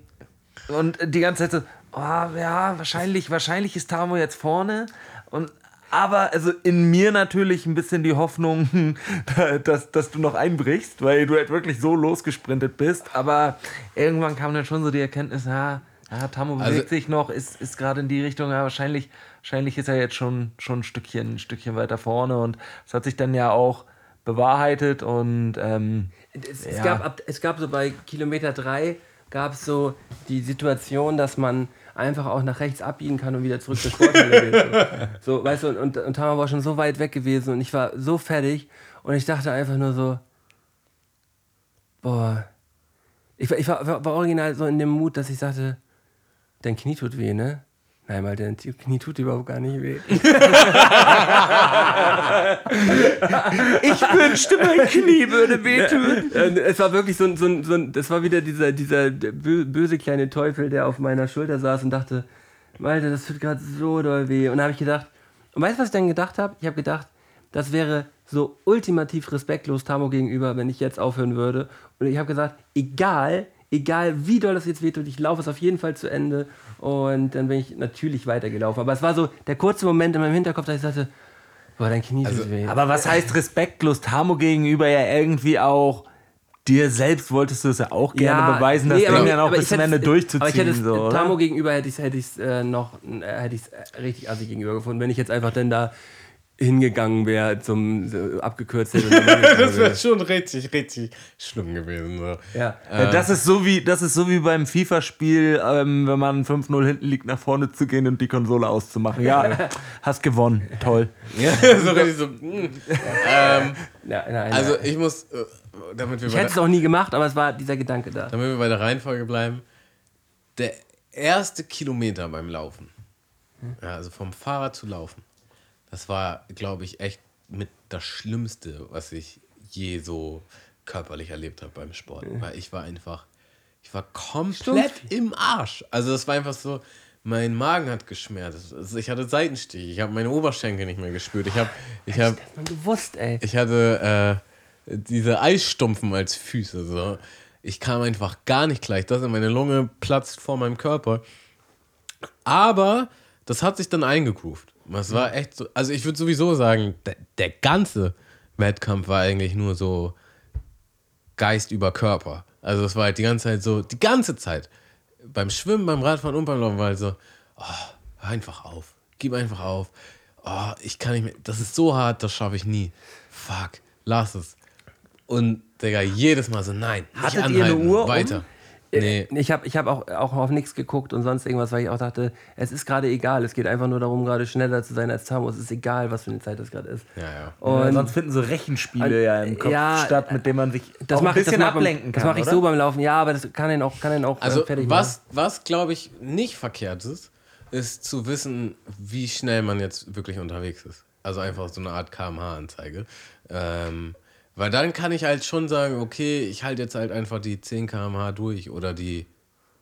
D: und die ganze Zeit so, oh, ja, wahrscheinlich, wahrscheinlich ist Tamo jetzt vorne. Und aber also in mir natürlich ein bisschen die Hoffnung, dass, dass du noch einbrichst, weil du halt wirklich so losgesprintet bist. Aber irgendwann kam dann schon so die Erkenntnis, ja, ja Tamo bewegt
C: Also-
D: sich noch, ist, ist gerade in die Richtung, ja, wahrscheinlich, wahrscheinlich ist er jetzt schon, schon ein, Stückchen, ein Stückchen weiter vorne. Und es hat sich dann ja auch bewahrheitet und ähm,
B: Es, es,
D: Ja.
B: gab ab, es gab so bei Kilometer 3 gab es so die Situation, dass man einfach auch nach rechts abbiegen kann und wieder zurück zur Sporthalle geht. So, weißt du, und, und Tama war schon so weit weg gewesen und ich war so fertig und ich dachte einfach nur so, boah. Ich, war- ich war, war, war original so in dem Mut, dass ich sagte, dein Knie tut weh, ne? Nein, mal dein Knie tut überhaupt gar nicht weh.
D: ich wünschte, mein Knie würde wehtun.
B: Äh, Es war wirklich so ein, so ein, so ein das war wieder dieser, dieser bö- böse kleine Teufel, der auf meiner Schulter saß und dachte, Malte, das tut gerade so doll weh. Und da habe ich gedacht, und weißt du, was ich dann gedacht habe? Ich habe gedacht, das wäre so ultimativ respektlos Tamo gegenüber, wenn ich jetzt aufhören würde. Und ich habe gesagt, egal, egal wie doll das jetzt wehtut, ich laufe es auf jeden Fall zu Ende. Und dann bin ich natürlich weitergelaufen. Aber es war so der kurze Moment in meinem Hinterkopf, dass ich sagte, boah, dein Knie tut weh.
D: Aber was heißt respektlos Tamo gegenüber ja irgendwie auch dir selbst wolltest du es ja auch gerne beweisen, das
B: nee,
D: Ding dann auch bis
B: ich
D: zum Ende durchzuziehen.
B: Aber ich hätte es,
D: so?
B: Tamo gegenüber hätte ich es hätte ich's, äh, noch äh, hätte ich's, äh, richtig assig gegenüber gefunden, wenn ich jetzt einfach dann da hingegangen wäre zum so, abgekürzt hätte.
C: Das wäre schon richtig, richtig schlimm gewesen. So.
B: ja.
D: Ja, das, ist so wie, das ist so wie beim FIFA-Spiel, ähm, wenn man 5-0 hinten liegt, nach vorne zu gehen und die Konsole auszumachen. Ja, hast gewonnen. Toll.
C: Ja, so richtig so. mm. ähm,
B: Ja, nein,
C: also
B: nein.
C: ich muss, äh, damit wir,
B: ich hätte es auch nie gemacht, aber es war dieser Gedanke da.
C: damit wir bei der Reihenfolge bleiben. Der erste Kilometer beim Laufen, ja, also vom Fahrrad zu laufen, das war, glaube ich, echt mit das Schlimmste, was ich je so körperlich erlebt habe beim Sport. Weil ich war einfach, ich war komplett im Arsch. Also das war einfach so, mein Magen hat geschmerzt. Also ich hatte Seitenstich, ich habe meine Oberschenkel nicht mehr gespürt. Ich habe, ich habe,
B: gewusst, ey.
C: ich hatte äh, diese Eisstumpfen als Füße. So. Ich kam einfach gar nicht gleich. Das in meine Lunge platzt vor meinem Körper. Aber das hat sich dann eingegroovt. Es war echt so. Also ich würde sowieso sagen, der, der ganze Wettkampf war eigentlich nur so Geist über Körper. Also es war halt die ganze Zeit so, die ganze Zeit. Beim Schwimmen, beim Radfahren und beim Laufen war halt so, oh, hör einfach auf. Gib einfach auf. Oh, ich kann nicht mehr. Das ist so hart, das schaffe ich nie. Fuck, lass es. Und, Digga, jedes Mal so, nein,
D: Hattet ihr eine Uhr um?
C: Weiter. Nee,
B: Ich habe ich hab auch, auch auf nichts geguckt und sonst irgendwas, weil ich auch dachte, es ist gerade egal. Es geht einfach nur darum, gerade schneller zu sein als Tamo. Es ist egal, was für eine Zeit das gerade ist.
C: ja, ja.
D: Und
B: Und
D: sonst finden so Rechenspiele ja im Kopf
B: Ja,
D: statt, mit denen man sich
B: das
D: auch ein
B: das
D: bisschen
B: mach beim-
D: ablenken kann.
B: Das mache ich so beim Laufen. Ja, aber das kann ihn auch, kann ihn auch äh,
C: Also,
B: fertig
C: was, was glaube ich nicht verkehrt ist, ist zu wissen, wie schnell man jetzt wirklich unterwegs ist. Also einfach so eine Art kmh-Anzeige. Ähm, weil dann kann ich halt schon sagen, okay, ich halte jetzt halt einfach die 10 km/h durch oder die,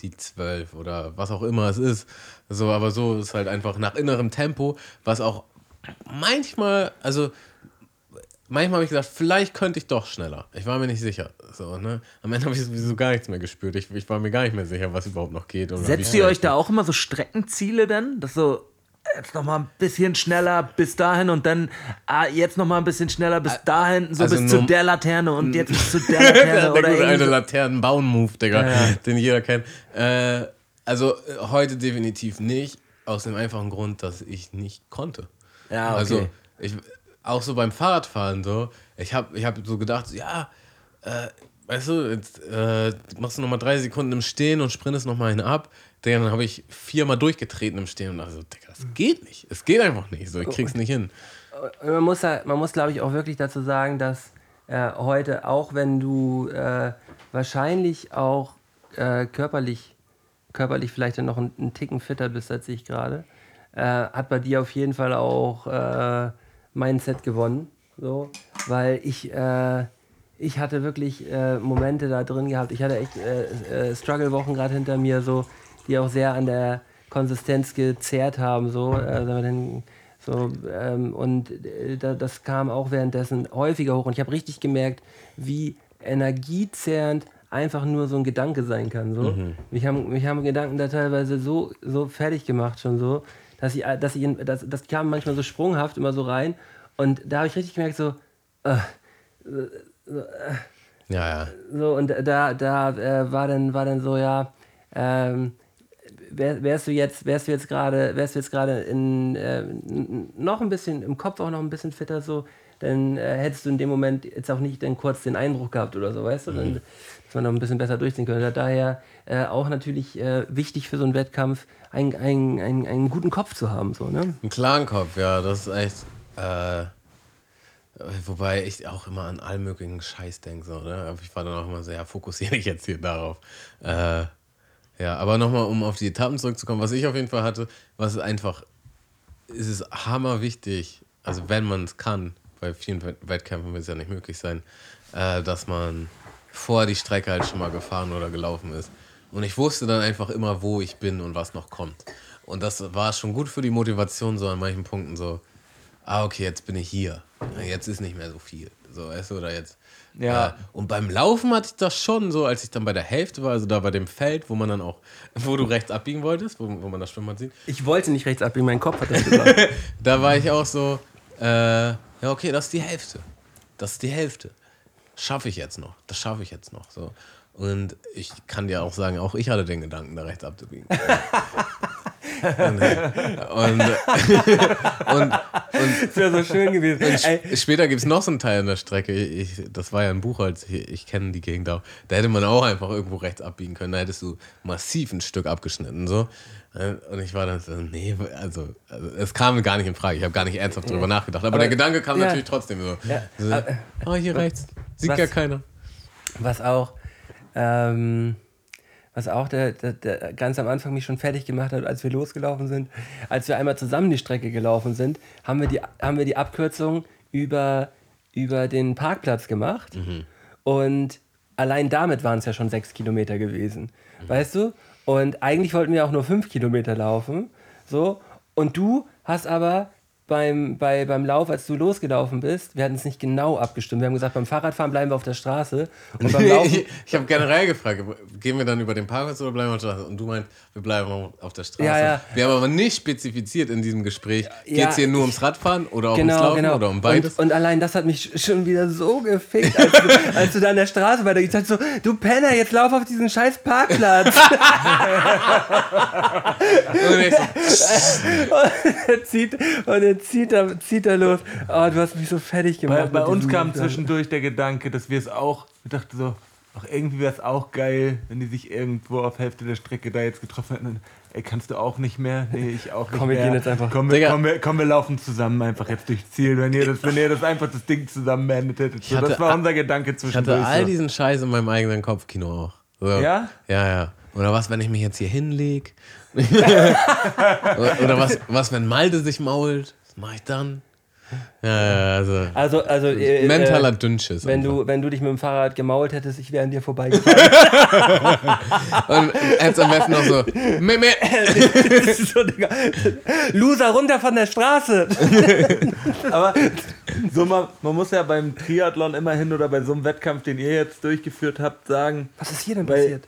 C: die 12 oder was auch immer es ist. So, aber so ist halt einfach nach innerem Tempo, was auch manchmal, also manchmal habe ich gesagt, vielleicht könnte ich doch schneller. Ich war mir nicht sicher. So, ne? Am Ende habe ich sowieso gar nichts mehr gespürt. Ich, ich war mir gar nicht mehr sicher, was überhaupt noch geht.
D: Setzt ihr euch da auch immer so Streckenziele denn? Das so, jetzt noch mal ein bisschen schneller bis dahin und dann ah, jetzt noch mal ein bisschen schneller bis dahin, so
C: also
D: bis zu der Laterne und jetzt bis zu der Laterne
C: der
D: oder
C: gute alte. Laternen-Bauen-Move, Digga,
D: Ja, ja.
C: den jeder kennt. Äh, also äh, heute definitiv nicht, aus dem einfachen Grund, dass ich nicht konnte.
D: Ja, okay.
C: Also ich, auch so beim Fahrradfahren so, ich habe ich hab so gedacht, ja, äh, weißt du, jetzt äh, machst du nochmal drei Sekunden im Stehen und sprintest nochmal einen ab. Digga, dann habe ich viermal durchgetreten im Stehen und dachte so, Digga, das geht nicht. Es geht einfach nicht. So, ich krieg's nicht hin.
B: Man muss, ja- man muss glaube ich, auch wirklich dazu sagen, dass äh, heute, auch wenn du äh, wahrscheinlich auch äh, körperlich, körperlich vielleicht dann noch einen, einen Ticken fitter bist als ich gerade, äh, hat bei dir auf jeden Fall auch äh, Mindset gewonnen. So, weil ich, äh, ich hatte wirklich äh, Momente da drin gehabt. Ich hatte echt äh, äh, Struggle-Wochen gerade hinter mir, so, die auch sehr an der Konsistenz gezerrt haben. So, äh, so, ähm, und äh, da, das kam auch währenddessen häufiger hoch. Und ich habe richtig gemerkt, wie energiezerrend einfach nur so ein Gedanke sein kann. So. Mich, haben, mich haben Gedanken da teilweise so, so fertig gemacht, schon so, dass ich, dass ich in, das, das kam manchmal so sprunghaft immer so rein. Und da habe ich richtig gemerkt, so, äh,
C: Ja, ja.
B: so, und da, da äh, war, dann, war dann so, ja, ähm, wär, wärst du jetzt, wärst du jetzt gerade, wärst du jetzt gerade in äh, noch ein bisschen, im Kopf auch noch ein bisschen fitter so, dann äh, hättest du in dem Moment jetzt auch nicht dann kurz den Eindruck gehabt oder so, weißt du? Dann, dass man noch ein bisschen besser durchziehen könnte. Daher äh, auch natürlich äh, wichtig für so einen Wettkampf, einen, einen, einen, einen guten Kopf zu haben, so, ne?
C: Ein klaren Kopf, ja, das ist echt. Äh, wobei ich auch immer an all möglichen Scheiß denke, so, ne? Aber ich war dann auch immer so, ja, fokussiere ich jetzt hier darauf. Äh, ja, aber nochmal, um auf die Etappen zurückzukommen, was ich auf jeden Fall hatte, was einfach, ist es hammer wichtig, also wenn man es kann, bei vielen Wett- Wettkämpfen wird es ja nicht möglich sein, äh, dass man vor die Strecke halt schon mal gefahren oder gelaufen ist. Und ich wusste dann einfach immer, wo ich bin und was noch kommt. Und das war schon gut für die Motivation, so an manchen Punkten so, ah, okay, jetzt bin ich hier. Jetzt ist nicht mehr so viel. So, weißt du, oder jetzt.
D: Ja.
C: Äh, und beim Laufen hatte ich das schon so, als ich dann bei der Hälfte war, also da bei dem Feld, wo man dann auch, wo du rechts abbiegen wolltest, wo, wo man das Schwimmbad sieht,
B: Ich wollte nicht rechts abbiegen, mein Kopf hat das gesagt.
C: da war ich auch so, äh, ja, okay, das ist die Hälfte. Das ist die Hälfte. Schaffe ich jetzt noch. Das schaffe ich jetzt noch. So. Und ich kann dir auch sagen, auch ich hatte den Gedanken, da rechts abzubiegen. und, und, und,
B: das wäre so schön gewesen. Ey,
C: Später gibt es noch so einen Teil in der Strecke. Ich, das war ja in Buchholz, ich, ich kenne die Gegend auch. Da hätte man auch einfach irgendwo rechts abbiegen können. Da hättest du massiv ein Stück abgeschnitten. So. Und ich war dann so, nee, also, also es kam gar nicht in Frage. Ich habe gar nicht ernsthaft drüber nachgedacht. Aber, der Gedanke kam
B: ja.
C: natürlich trotzdem so.
B: Ja,
C: so
B: aber-
C: oh, hier rechts. Sieht
B: was-
C: ja keiner.
B: Was auch, ähm, was auch der, der, der ganz am Anfang mich schon fertig gemacht hat, als wir losgelaufen sind, als wir einmal zusammen die Strecke gelaufen sind, haben wir die, haben wir die Abkürzung über, über den Parkplatz gemacht. Und allein damit waren es ja schon sechs Kilometer gewesen. Weißt du? Und eigentlich wollten wir auch nur fünf Kilometer laufen. So. Und du hast aber beim, bei, beim Lauf, als du losgelaufen bist, wir hatten es nicht genau abgestimmt. Wir haben gesagt, beim Fahrradfahren bleiben wir auf der Straße. Und beim Laufen.
C: ich ich habe generell gefragt, gehen wir dann über den Parkplatz oder bleiben wir auf der Straße? Und du meinst, wir bleiben auf der Straße.
B: Ja, ja.
C: Wir haben aber nicht spezifiziert in diesem Gespräch, geht
B: Ja,
C: es hier nur ums Radfahren oder auch ums
B: Genau,
C: Laufen
B: genau.
C: oder um beides?
B: Und, und allein das hat mich schon wieder so gefickt, als du, als du da an der Straße weitergehst. So, du Penner, jetzt lauf auf diesen scheiß Parkplatz.
C: Und
B: er zieht, und er zieht da, zieht da los. Oh, du hast mich so fertig gemacht.
D: Bei, bei uns kam zwischendurch der Gedanke, dass wir es auch, ich dachte so, ach, irgendwie wäre es auch geil, wenn die sich irgendwo auf Hälfte der Strecke da jetzt getroffen hätten. Ey, kannst du auch nicht mehr? Nee, ich auch nicht
B: Komm, wir
D: mehr.
B: gehen jetzt einfach.
D: Komm, wir, komm, wir, komm, wir laufen zusammen einfach jetzt durchs Ziel, wenn ihr das, wenn ihr das einfach das Ding zusammen beendet hättet. So,
C: hatte
D: das war unser Gedanke
C: ich
D: zwischendurch.
C: hatte all diesen Scheiß in meinem eigenen Kopfkino auch. So.
D: Ja?
C: Ja, ja. Oder was, wenn ich mich jetzt hier hinlege? oder oder was, was, wenn Malte sich mault? Was mache ich dann? Ja, ja, also.
B: Also, also äh,
C: Mentaler
B: äh,
C: Dünnschiss.
B: wenn
C: einfach.
B: du, wenn du dich mit dem Fahrrad gemault hättest, ich wäre an dir vorbeigefahren.
C: Und jetzt am besten noch so. Meh, meh.
B: So, Digga. Loser runter von der Straße.
D: Aber so man, man muss ja beim Triathlon immerhin oder bei so einem Wettkampf, den ihr jetzt durchgeführt habt, sagen,
B: Was ist hier denn passiert?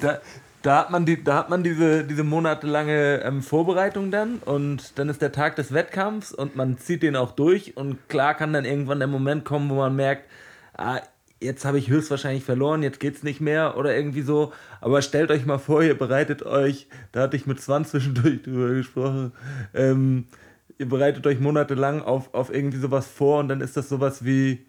D: da, da hat man, die, da hat man diese, diese monatelange ähm, Vorbereitung dann und dann ist der Tag des Wettkampfs und man zieht den auch durch und klar kann dann irgendwann der Moment kommen, wo man merkt, ah, jetzt habe ich höchstwahrscheinlich verloren, jetzt geht's nicht mehr oder irgendwie so. Aber stellt euch mal vor, ihr bereitet euch, da hatte ich mit Swan zwischendurch drüber gesprochen, ähm, ihr bereitet euch monatelang auf, auf irgendwie sowas vor und dann ist das sowas wie,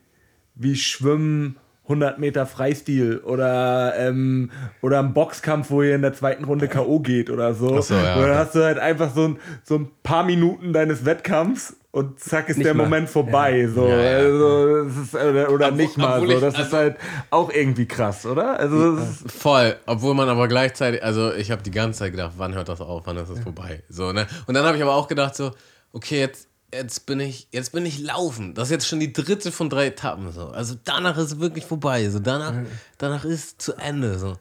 D: wie Schwimmen 100 Meter Freistil oder, ähm, oder ein Boxkampf, wo ihr in der zweiten Runde K.O. geht oder so.
C: So, ja,
D: dann hast du halt einfach so ein, so ein paar Minuten deines Wettkampfs und zack ist
B: Nicht
D: der
B: mal.
D: Moment vorbei. So.
C: Ja, ja.
D: Also, ist, oder oder
C: Obwohl-
D: nicht mal so.
C: ich-
D: Das ist
C: also-
D: halt auch irgendwie krass, oder? Also, ist,
C: Voll, obwohl man aber gleichzeitig, also ich habe die ganze Zeit gedacht, wann hört das auf, wann ist das vorbei, so ne. Und dann habe ich aber auch gedacht so, okay, jetzt jetzt bin ich jetzt bin ich laufen. Das ist jetzt schon die dritte von drei Etappen so. Also danach ist es wirklich vorbei, so danach danach ist zu Ende so.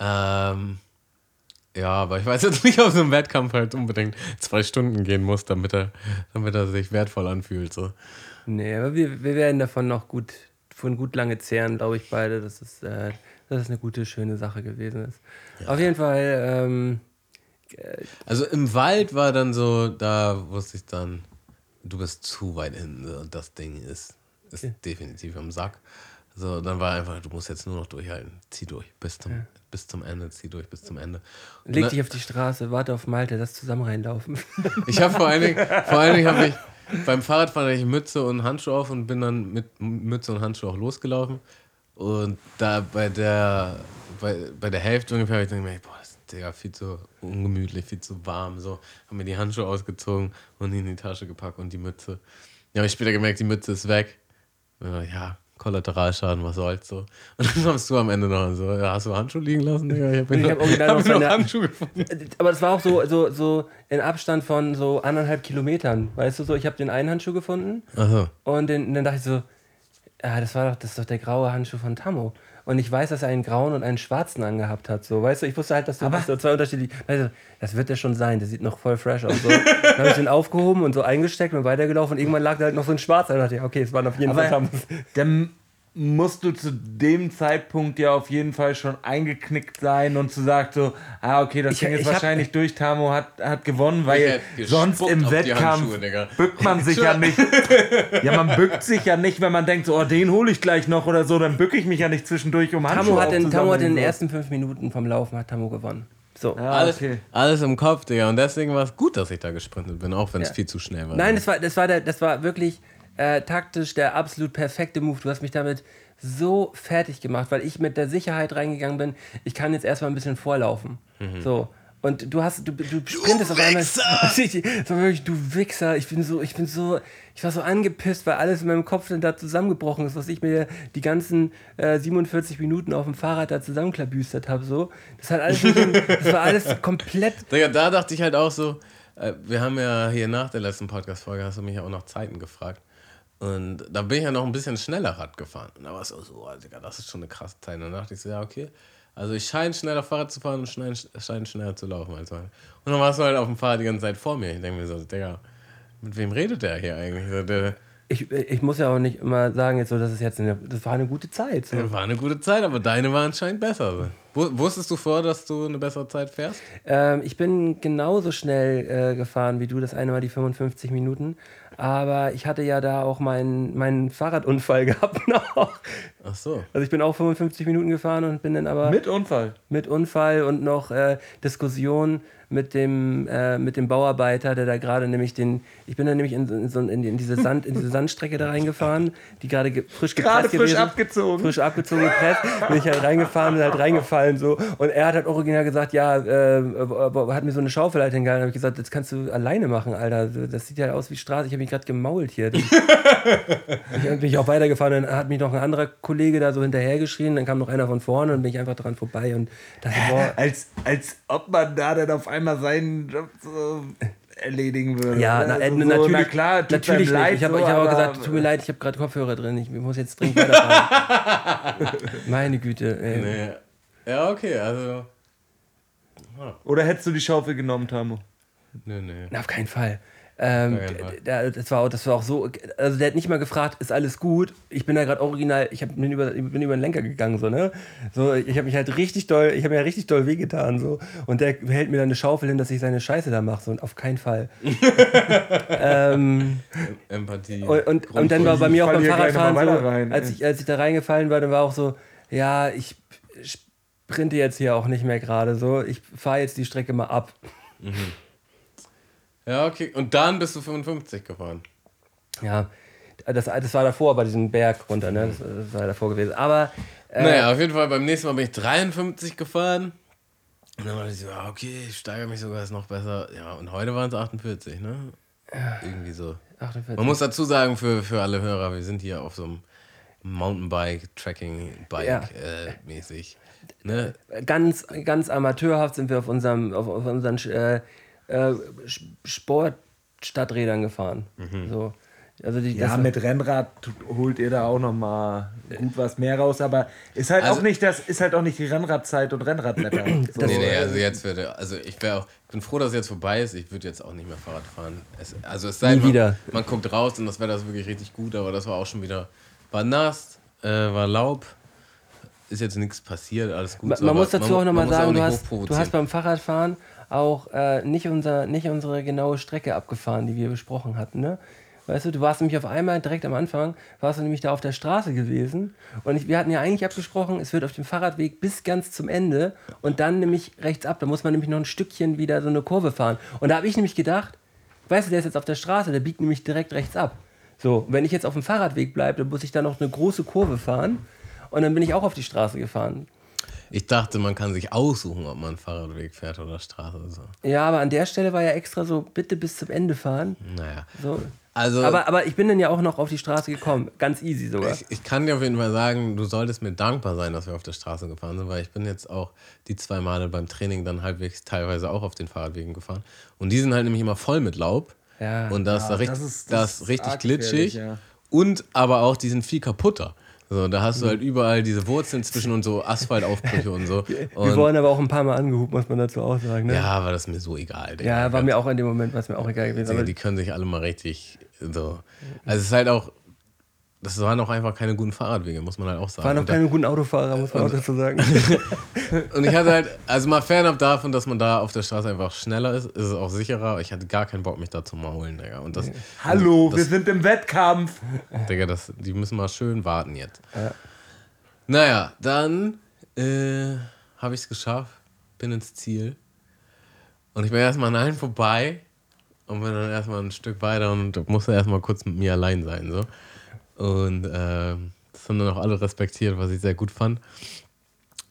C: Ähm, ja, aber ich weiß jetzt nicht, ob so ein Wettkampf halt unbedingt zwei Stunden gehen muss, damit er damit er sich wertvoll anfühlt so.
B: Nee, aber wir, wir werden davon noch gut, von gut lange zehren, glaube ich, beide, dass es, äh, dass es eine gute, schöne Sache gewesen ist. Auf jeden Fall, ähm,
C: Also im Wald war dann so, da wusste ich dann, du bist zu weit hinten und das Ding ist, ist definitiv am Sack. So, dann war einfach, du musst jetzt nur noch durchhalten. Zieh durch bis zum, bis zum Ende, zieh durch bis zum Ende. Und
B: leg dich auf die Straße, warte auf Malte, lass zusammen reinlaufen.
C: ich habe vor allen Dingen, vor allen Dingen habe ich beim Fahrradfahren ich Mütze und Handschuhe auf und bin dann mit Mütze und Handschuhe auch losgelaufen. Und da bei der, bei, bei der Hälfte ungefähr habe ich dann gemerkt, boah, Digga, viel zu ungemütlich, viel zu warm. So, haben mir die Handschuhe ausgezogen und in die Tasche gepackt und die Mütze. Ja, habe ich später gemerkt, die Mütze ist weg. Ja, Kollateralschaden, was soll's so. Und dann kommst du am Ende noch so, ja, hast du Handschuhe liegen lassen? Digga? Ich habe
B: hab original
C: hab
B: noch meine-
C: Handschuhe gefunden.
B: Aber das war auch so, so, so in Abstand von so anderthalb Kilometern. Weißt du so, ich habe den einen Handschuh gefunden
C: Achso.
B: und den, dann dachte ich so, ah, das war doch, das ist doch der graue Handschuh von Tammo. Und ich weiß, dass er einen grauen und einen schwarzen angehabt hat. So, weißt du, ich wusste halt, dass du dass da zwei unterschiedliche. Also, das wird der schon sein, der sieht noch voll fresh aus. So. dann habe ich den aufgehoben und so eingesteckt und weitergelaufen und irgendwann lag da halt noch so ein schwarzer. Da dachte ich, okay, es waren auf jeden Fall
D: aber
B: Tammos.
D: dann musst du zu dem Zeitpunkt ja auf jeden Fall schon eingeknickt sein und zu sagen so, ah, okay, das
B: Ich-
D: Ding ist
B: ich hab-
D: wahrscheinlich durch, Tamo hat, hat gewonnen, weil sonst im Wettkampf bückt man sich ja nicht. Ja, man bückt sich ja nicht, wenn man denkt, so, oh, den hole ich gleich noch oder so, dann bücke ich mich ja nicht zwischendurch, um Handschuhe
B: Tammo hat, in, Tammo hat in den ersten fünf Minuten vom Laufen hat Tammo gewonnen. So.
D: Ah,
C: Alles,
D: okay.
C: alles im Kopf, Digga. Und deswegen war es gut, dass ich da gesprintet bin, auch wenn es
B: Ja.
C: viel zu schnell war.
B: Nein, das war, das war, der, das war wirklich äh, taktisch der absolut perfekte Move. Du hast mich damit so fertig gemacht, weil ich mit der Sicherheit reingegangen bin, ich kann jetzt erstmal ein bisschen vorlaufen. So. Und du hast, du, du sprintest auf einmal. War wirklich, du Wichser. Ich bin so, ich bin so, ich war so angepisst, weil alles in meinem Kopf dann da zusammengebrochen ist, was ich mir die ganzen äh, 47 Minuten auf dem Fahrrad da zusammenklabüstert habe. So. Das hat alles, das war alles komplett
C: Digga, da dachte ich halt auch so, äh, wir haben ja hier nach der letzten Podcast-Folge, hast du mich ja auch nach Zeiten gefragt. Und da bin ich ja noch ein bisschen schneller Rad gefahren. Und da war es so, oh, Digga, das ist schon eine krasse Zeit. Und dann dachte ich so, ja, okay. Also ich scheine schneller Fahrrad zu fahren und scheine, scheine schneller zu laufen als heute. Und dann warst du halt auf dem Fahrrad die ganze Zeit vor mir. Ich denke mir so, Digga, mit wem redet der hier eigentlich? So, der,
B: ich, ich muss ja auch nicht immer sagen, jetzt so, das ist jetzt eine, das war eine gute Zeit. So.
C: war eine gute Zeit, aber deine war anscheinend besser. Wusstest du vor, dass du eine bessere Zeit fährst?
B: Ähm, ich bin genauso schnell äh, gefahren wie du, das eine Mal die 55 Minuten. Aber ich hatte ja da auch meinen meinen Fahrradunfall gehabt noch.
C: Ach so.
B: Also ich bin auch 55 Minuten gefahren und bin dann aber
D: Mit Unfall.
B: mit Unfall und noch äh, Diskussion mit dem, äh, mit dem Bauarbeiter, der da gerade nämlich den, ich bin dann nämlich in, so- in, in, die- in, diese Sand, in diese Sandstrecke da reingefahren, die gerade ge frisch gepresst
D: Gerade frisch
B: gewesen.
D: abgezogen.
B: Frisch abgezogen, gepresst, bin ich halt reingefahren und halt reingefallen so. Und er hat halt original gesagt, ja, äh, hat mir so eine Schaufel halt hingehalten, habe ich gesagt, das kannst du alleine machen, Alter. Das sieht ja aus wie Straße, ich habe mich gerade gemault hier. ich bin ich auch weitergefahren, dann hat mich noch ein anderer Kollege da so hinterhergeschrien, dann kam noch einer von vorne und bin ich einfach dran vorbei und dachte, boah,
D: Als, als ob man da dann auf einmal seinen Job so erledigen würde.
B: Ja, na,
D: Also
B: äh,
D: so,
B: natürlich,
D: na klar,
B: natürlich
D: leid,
B: ich habe
D: so,
B: ich hab auch
D: aber-
B: gesagt, tut mir leid, ich habe gerade Kopfhörer drin, ich muss jetzt dringend weiterfahren. Meine Güte. Ey.
C: Nee. Ja, okay, also.
D: Oder hättest du die Schaufel genommen, Tamo?
C: Nö, nö.
B: Na, auf keinen Fall. Ähm, der, das, war auch, das war auch so, also der hat nicht mal gefragt, ist alles gut? Ich bin da gerade original, ich hab, bin, über, bin über den Lenker gegangen, so, ne? So, ich habe mich halt richtig doll, ich habe mir ja richtig doll wehgetan, so. Und der hält mir dann eine Schaufel hin, dass ich seine Scheiße da mache, so, und auf keinen Fall. ähm,
C: Empathie.
B: Und, und, und dann war bei mir auch beim Fahrradfahren so,
D: rein,
B: als ich, als ich da reingefallen war, dann war auch so, ja, ich sprinte jetzt hier auch nicht mehr gerade so. Ich fahre jetzt die Strecke mal ab.
C: Ja, okay. Und dann bist du 55 gefahren.
B: Ja, das, das war davor bei diesem Berg runter, ne? Das, das war davor gewesen. Aber äh,
C: Naja, auf jeden Fall beim nächsten Mal bin ich 53 gefahren. Und dann war ich so, ja, okay, ich steigere mich sogar, ist noch besser. Ja, und heute waren es 48, ne? irgendwie so.
B: 48.
C: Man muss dazu sagen, für, für alle Hörer, wir sind hier auf so einem Mountainbike, Tracking-Bike
B: Ja.
C: äh, mäßig. Ne?
B: ganz, ganz amateurhaft sind wir auf, unserem, auf, auf unseren äh, äh, Sportstadträdern gefahren. So. Also die,
D: Ja, mit Rennrad holt ihr da auch noch mal gut was mehr raus, aber ist halt
C: Also-
D: auch nicht das ist halt auch nicht die Rennradzeit und Rennradwetter. So,
C: Nee, nee, also jetzt würde, also ich wäre auch, ich bin froh, dass es jetzt vorbei ist. Ich würde jetzt auch nicht mehr Fahrrad fahren. Es, also es sei
B: Nie
C: denn, man,
B: wieder.
C: man guckt raus und das Wetter ist wirklich richtig gut, aber das war auch schon wieder, war nass, äh, war Laub, ist jetzt nichts passiert, alles gut.
B: man,
C: so,
B: man muss dazu
C: mu-
B: auch nochmal
C: man
B: sagen,
C: nicht
B: du hast, du hast beim Fahrradfahren auch äh, nicht, unser, nicht unsere genaue Strecke abgefahren, die wir besprochen hatten. Ne? Weißt du, du warst nämlich auf einmal direkt am Anfang, warst du nämlich da auf der Straße gewesen. Und ich, wir hatten ja eigentlich abgesprochen, es wird auf dem Fahrradweg bis ganz zum Ende und dann nämlich rechts ab. Da muss man nämlich noch ein Stückchen wieder so eine Kurve fahren. Und da habe ich nämlich gedacht, weißt du, der ist jetzt auf der Straße, der biegt nämlich direkt rechts ab. So, wenn ich jetzt auf dem Fahrradweg bleibe, dann muss ich da noch eine große Kurve fahren. Und dann bin ich auch auf die Straße gefahren.
C: Ich dachte, man kann sich aussuchen, ob man Fahrradweg fährt oder Straße. So.
B: Ja, aber an der Stelle war ja extra so, bitte bis zum Ende fahren.
C: Naja.
B: So.
C: Also,
B: Aber, aber ich bin dann ja auch noch auf die Straße gekommen. Ganz easy sogar.
C: ich, ich kann dir auf jeden Fall sagen, du solltest mir dankbar sein, dass wir auf der Straße gefahren sind, weil ich bin jetzt auch die zwei Male beim Training dann halbwegs teilweise auch auf den Fahrradwegen gefahren. Und die sind halt nämlich immer voll mit Laub.
B: Ja.
C: Und das,
D: Ja,
C: da richtig,
D: das ist-
C: das
D: das ist
C: richtig glitschig.
D: ja.
C: Und aber auch, die sind viel kaputter. So, da hast du
B: Mhm.
C: halt überall diese Wurzeln zwischen und so Asphaltaufbrüche und so.
B: wir
C: Und,
B: wurden aber auch ein paar Mal angehubt, muss man dazu auch sagen. Ne?
C: ja, aber das ist mir so egal.
B: Ja, war mir auch in dem Moment, war es mir auch egal gewesen. Aber
C: die können sich alle mal richtig so. Also es ist halt auch, das waren auch einfach keine guten Fahrradwege, muss man halt auch sagen.
B: waren auch
C: Und da-
B: keine guten Autofahrer, muss man auch dazu sagen.
C: Und ich hatte halt, also mal fernab davon, dass man da auf der Straße einfach schneller ist, ist es auch sicherer. Ich hatte gar keinen Bock, mich da zu maulen, Digga. Und das,
D: Hallo,
C: das,
D: wir sind im Wettkampf.
C: Digga, das, die müssen mal schön warten jetzt. Naja, dann äh, habe ich es geschafft, bin ins Ziel. Und ich bin erstmal an allen vorbei und bin dann erstmal ein Stück weiter und musste erstmal kurz mit mir allein sein. So. Und äh, das haben dann auch alle respektiert, was ich sehr gut fand.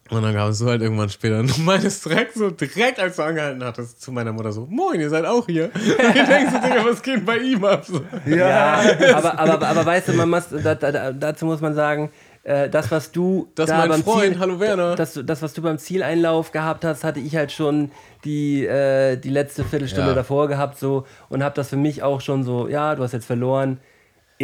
C: Und dann gab es so halt irgendwann später noch meines direkt so, direkt als du angehalten hattest, zu meiner Mutter so, moin, ihr seid auch hier. Und ich denkst so, Digga, was geht bei ihm ab? So.
B: Ja, aber, aber, aber weißt du, man muss, da, da, dazu muss man sagen, äh, das, was du
C: Das
B: da
C: mein
B: beim
C: Freund,
B: Ziel,
C: hallo Werner.
B: Das, das, was du beim Zieleinlauf gehabt hast, hatte ich halt schon die, äh, die letzte Viertelstunde
C: Ja.
B: davor gehabt so und habe das für mich auch schon so, ja, du hast jetzt verloren,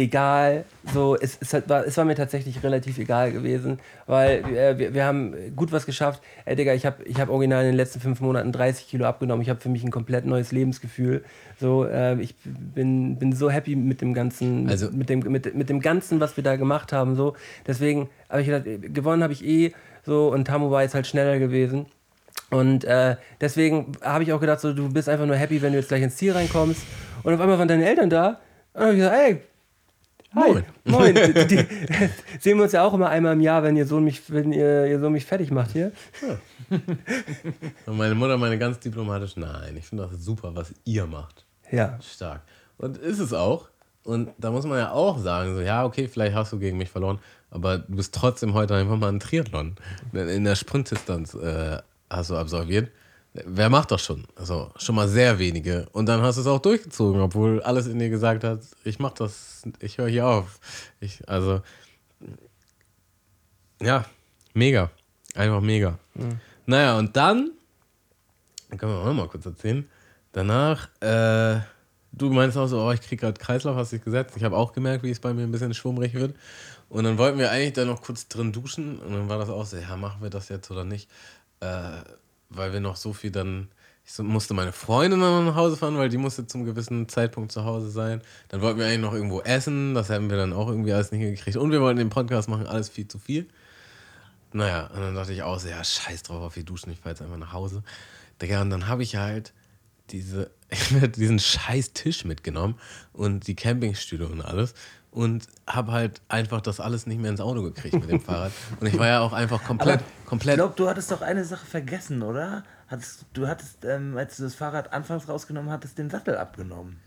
B: egal, so, es, es, hat, war, es war mir tatsächlich relativ egal gewesen, weil äh, wir, wir haben gut was geschafft. Ey, Digga, ich habe ich hab original in den letzten fünf Monaten 30 Kilo abgenommen. Ich habe für mich ein komplett neues Lebensgefühl. So, äh, ich bin, bin so happy mit dem ganzen,
C: Also-
B: mit, dem, mit, mit dem Ganzen, was wir da gemacht haben. So. Deswegen habe ich gedacht, äh, gewonnen habe ich eh so und Tamu war jetzt halt schneller gewesen. Und äh, deswegen habe ich auch gedacht, so, du bist einfach nur happy, wenn du jetzt gleich ins Ziel reinkommst. Und auf einmal waren deine Eltern da. Und dann habe ich gesagt, ey, hi,
C: Moin.
B: moin. Die, die, sehen wir uns ja auch immer einmal im Jahr, wenn ihr Sohn mich, wenn ihr, ihr Sohn mich fertig macht hier.
C: Und meine Mutter meine ganz diplomatisch, nein, ich finde das super, was ihr macht.
B: Ja.
C: Stark. Und ist es auch. Und da muss man ja auch sagen, so, ja, okay, vielleicht hast du gegen mich verloren, aber du bist trotzdem heute einfach mal ein Triathlon. In der Sprintdistanz äh, hast du absolviert. Wer macht das schon? Also schon mal sehr wenige. Und dann hast du es auch durchgezogen, obwohl alles in dir gesagt hat, ich mach das, ich höre hier auf. Ich, also, ja, mega. Einfach mega. Naja, und dann, können wir auch noch mal kurz erzählen, danach, äh, du meinst auch so, oh, ich krieg gerade Kreislauf, hast dich gesetzt. Ich habe auch gemerkt, wie es bei mir ein bisschen schwummrig wird. Und dann wollten wir eigentlich da noch kurz drin duschen und dann war das auch so, ja, machen wir das jetzt oder nicht? Äh, weil wir noch so viel dann, ich musste meine Freundin dann nach Hause fahren, weil die musste zum gewissen Zeitpunkt zu Hause sein. Dann wollten wir eigentlich noch irgendwo essen, das haben wir dann auch irgendwie alles nicht hingekriegt. Und wir wollten den Podcast machen, alles viel zu viel. Naja, und dann dachte ich auch so, ja, scheiß drauf auf die Duschen, ich fahr jetzt einfach nach Hause. Digga, und dann habe ich halt diese, diesen scheiß Tisch mitgenommen und die Campingstühle und alles und habe halt einfach das alles nicht mehr ins Auto gekriegt mit dem Fahrrad. Und ich war ja auch einfach komplett,
D: Ich
C: komplett.
D: glaube, du hattest doch eine Sache vergessen, oder? Hattest, du hattest, ähm, als du das Fahrrad anfangs rausgenommen hattest, den Sattel abgenommen.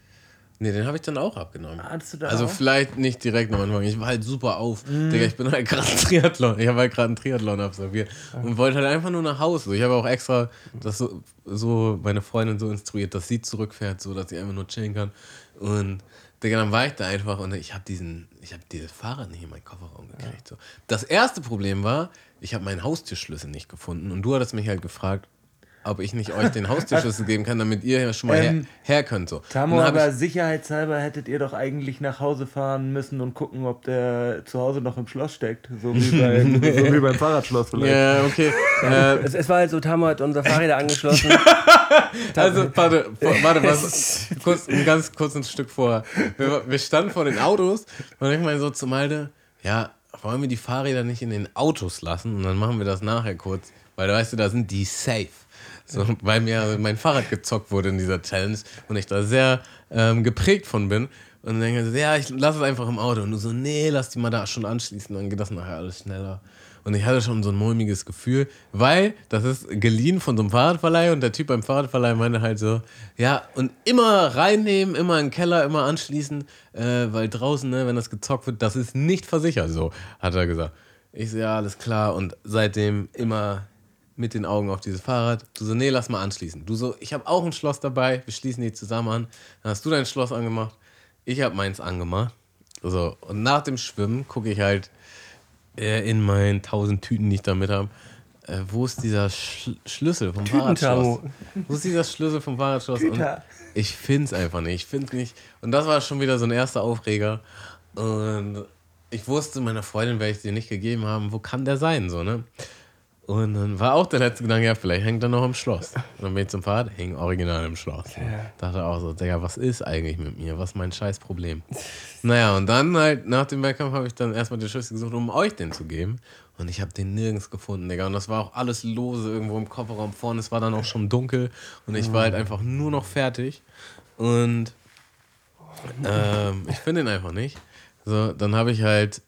C: Nee, den habe ich dann auch abgenommen.
D: Hattest du da
C: also
D: auch?
C: vielleicht nicht direkt am Anfang. Ich war halt super auf. Digga, ich bin halt gerade Triathlon. Ich habe halt gerade einen Triathlon absolviert und wollte halt einfach nur nach Hause. Ich habe auch extra das so, so meine Freundin so instruiert, dass sie zurückfährt, so dass sie einfach nur chillen kann. Und Digga, dann war ich da einfach und ich habe diesen, ich habe dieses Fahrrad nicht in meinen Kofferraum gekriegt. So. Das erste Problem war, ich habe meinen Haustürschlüssel nicht gefunden und du hattest mich halt gefragt, ob ich nicht euch den Haustürschlüssel geben kann, damit ihr ja schon mal
D: Ähm,
C: her, her könnt. So.
D: Tamo, aber
C: ich-
D: sicherheitshalber hättet ihr doch eigentlich nach Hause fahren müssen und gucken, ob der zu Hause noch im Schloss steckt. So wie, beim, so wie beim Fahrradschloss vielleicht.
C: Ja, okay. äh,
B: Es, es war halt so, Tamo hat unser Fahrräder angeschlossen.
C: also, warte, warte, was, kurz, ein ganz kurzes Stück vorher. Wir, wir standen vor den Autos und ich meine so zu Malte, ja, wollen wir die Fahrräder nicht in den Autos lassen und dann machen wir das nachher kurz, weil weißt du, da sind die safe. So, weil mir mein Fahrrad gezockt wurde in dieser Challenge und ich da sehr ähm, geprägt von bin. Und dann denke ich ja, ich lass es einfach im Auto. Und du so, nee, lass die mal da schon anschließen, dann geht das nachher alles schneller. Und ich hatte schon so ein mulmiges Gefühl, weil das ist geliehen von so einem Fahrradverleih und der Typ beim Fahrradverleih meinte halt so, ja, und immer reinnehmen, immer in den Keller, immer anschließen, äh, weil draußen, ne, wenn das gezockt wird, das ist nicht versichert, so, hat er gesagt. Ich so, ja, alles klar. Und seitdem immer mit den Augen auf dieses Fahrrad. Du so, nee, lass mal anschließen. Du so, ich habe auch ein Schloss dabei, wir schließen die zusammen an. Dann hast du dein Schloss angemacht, ich habe meins angemacht. So, und nach dem Schwimmen gucke ich halt äh, in meinen tausend Tüten, die ich da mit habe, äh, wo ist dieser Schl Schlüssel vom Fahrradschloss? Wo ist dieser Schlüssel vom Fahrradschloss? Ich finde es einfach nicht. Ich finde nicht. Und das war schon wieder so ein erster Aufreger. Und ich wusste, meiner Freundin werde ich dir nicht gegeben haben, wo kann der sein, so, ne? Und dann war auch der letzte Gedanke, ja, vielleicht hängt er noch im Schloss. Und dann bin ich zum Fahrrad, hing original im Schloss. Dachte auch so, Digga, was ist eigentlich mit mir? Was ist mein scheiß Problem? naja, und dann halt, nach dem Wettkampf habe ich dann erstmal den Schlüssel gesucht, um euch den zu geben. Und ich habe den nirgends gefunden, Digga. Und das war auch alles lose irgendwo im Kofferraum vorne. Es war dann auch schon dunkel. Und ich war halt einfach nur noch fertig. Und ähm, ich finde ihn einfach nicht. So, dann habe ich halt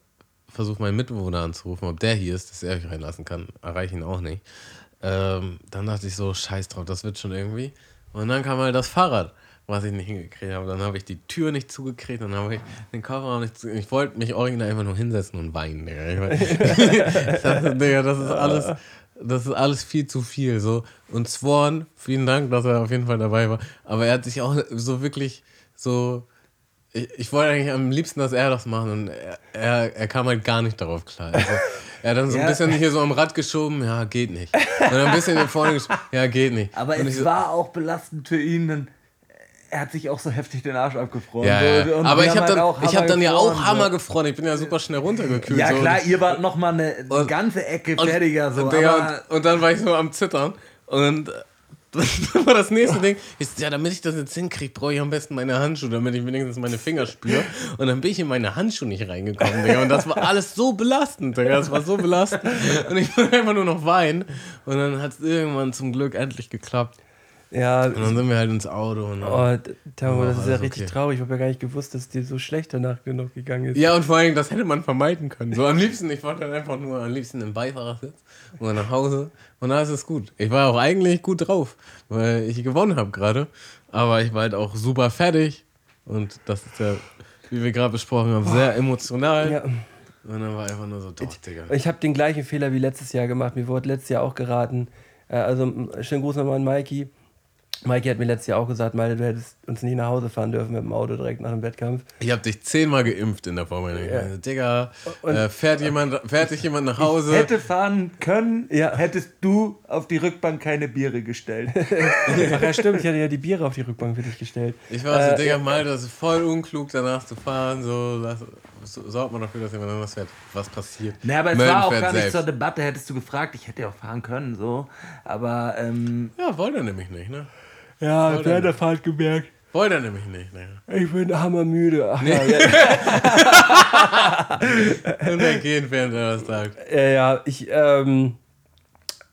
C: versucht, meinen Mitbewohner anzurufen, ob der hier ist, dass er mich reinlassen kann. Erreiche ihn auch nicht. Ähm, dann dachte ich so, scheiß drauf, das wird schon irgendwie. Und dann kam halt das Fahrrad, was ich nicht hingekriegt habe. Dann habe ich die Tür nicht zugekriegt dann habe ich den Kofferraum nicht zugekriegt. Ich wollte mich original einfach nur hinsetzen und weinen, Digga. Ich dachte, Digga, das ist alles, das ist alles viel zu viel. So. Und Swan, vielen Dank, dass er auf jeden Fall dabei war. Aber er hat sich auch so wirklich so ich, ich wollte eigentlich am liebsten, dass er das macht und er, er, er kam halt gar nicht darauf klar. Also, er hat dann so ein
D: Ja.
C: bisschen hier so am Rad geschoben, ja, geht nicht. Und dann ein bisschen hier vorne geschoben, ja, geht nicht.
D: Aber
C: und
D: es
C: so,
D: war auch belastend für ihn. Denn er hat sich auch so heftig den Arsch abgefroren.
C: ja,
D: So,
C: ja. Aber ich habe dann,
D: halt
C: ich hab
D: Hammer
C: dann ja auch Hammer
D: so.
C: gefroren. Ich bin ja super schnell runtergekühlt.
D: Ja
C: so.
D: klar, ihr wart noch mal eine
C: Und-
D: ganze Ecke fertiger. So,
C: und,
D: aber
C: und, und dann war ich so am Zittern und dann war das nächste Ding. So, ja, damit ich das jetzt hinkriege, brauche ich am besten meine Handschuhe, damit ich wenigstens meine Finger spüre. Und dann bin ich in meine Handschuhe nicht reingekommen, Digga. Und das war alles so belastend, Digga. Das war so belastend. Und ich wollte einfach nur noch weinen. Und dann hat es irgendwann zum Glück endlich geklappt.
B: Ja,
C: Und dann sind wir halt ins Auto. Und
B: oh, Tamo,
C: Oh,
B: das ist ja richtig
C: okay.
B: traurig. Ich habe ja gar nicht gewusst, dass es dir so schlecht danach genug gegangen ist.
C: Ja, und vor allem, das hätte man vermeiden können. So am liebsten, ich wollte dann einfach nur am liebsten im Beifahrersitz oder nach Hause. Und da ist es gut. Ich war auch eigentlich gut drauf, weil ich gewonnen habe gerade. Aber ich war halt auch super fertig. Und das ist ja, wie wir gerade besprochen haben, sehr emotional.
B: Ja.
C: Und dann war einfach nur so, doch, Digga.
B: Ich habe den gleichen Fehler wie letztes Jahr gemacht. Mir wurde letztes Jahr auch geraten. Äh, also, schönen Gruß nochmal an Mikey. Mikey hat mir letztes Jahr auch gesagt, Malte, du hättest uns nicht nach Hause fahren dürfen mit dem Auto direkt nach dem Wettkampf.
C: Ich habe dich zehnmal geimpft in der Vorbereitung.
B: Ja.
C: Also, Digga,
B: Und-
C: äh, fährt, jemand, fährt sich jemand nach Hause?
D: hätte fahren können,
B: Ja.
D: hättest du auf die Rückbank keine Biere gestellt.
B: Ach ja, stimmt, ich hatte ja die Biere auf die Rückbank für dich gestellt.
C: Ich war so,
B: Äh,
C: Digga, mal, das ist voll unklug, danach zu fahren. So, lass, so sorgt man dafür, dass jemand anders fährt. Was passiert?
D: Na, aber es
C: Melden
D: war auch gar nicht
C: selbst.
D: zur Debatte, hättest du gefragt, ich hätte ja auch fahren können, so. Aber ähm,
C: Ja, wollte er nämlich nicht, ne?
B: Ja, während
C: dann.
B: der Fahrt gemerkt,
C: Wollte er nämlich nicht, ne?
B: ich bin hammermüde. Ach, ja, ja,
C: Und er geht, während er das sagt.
B: ja, ja, ich, ähm,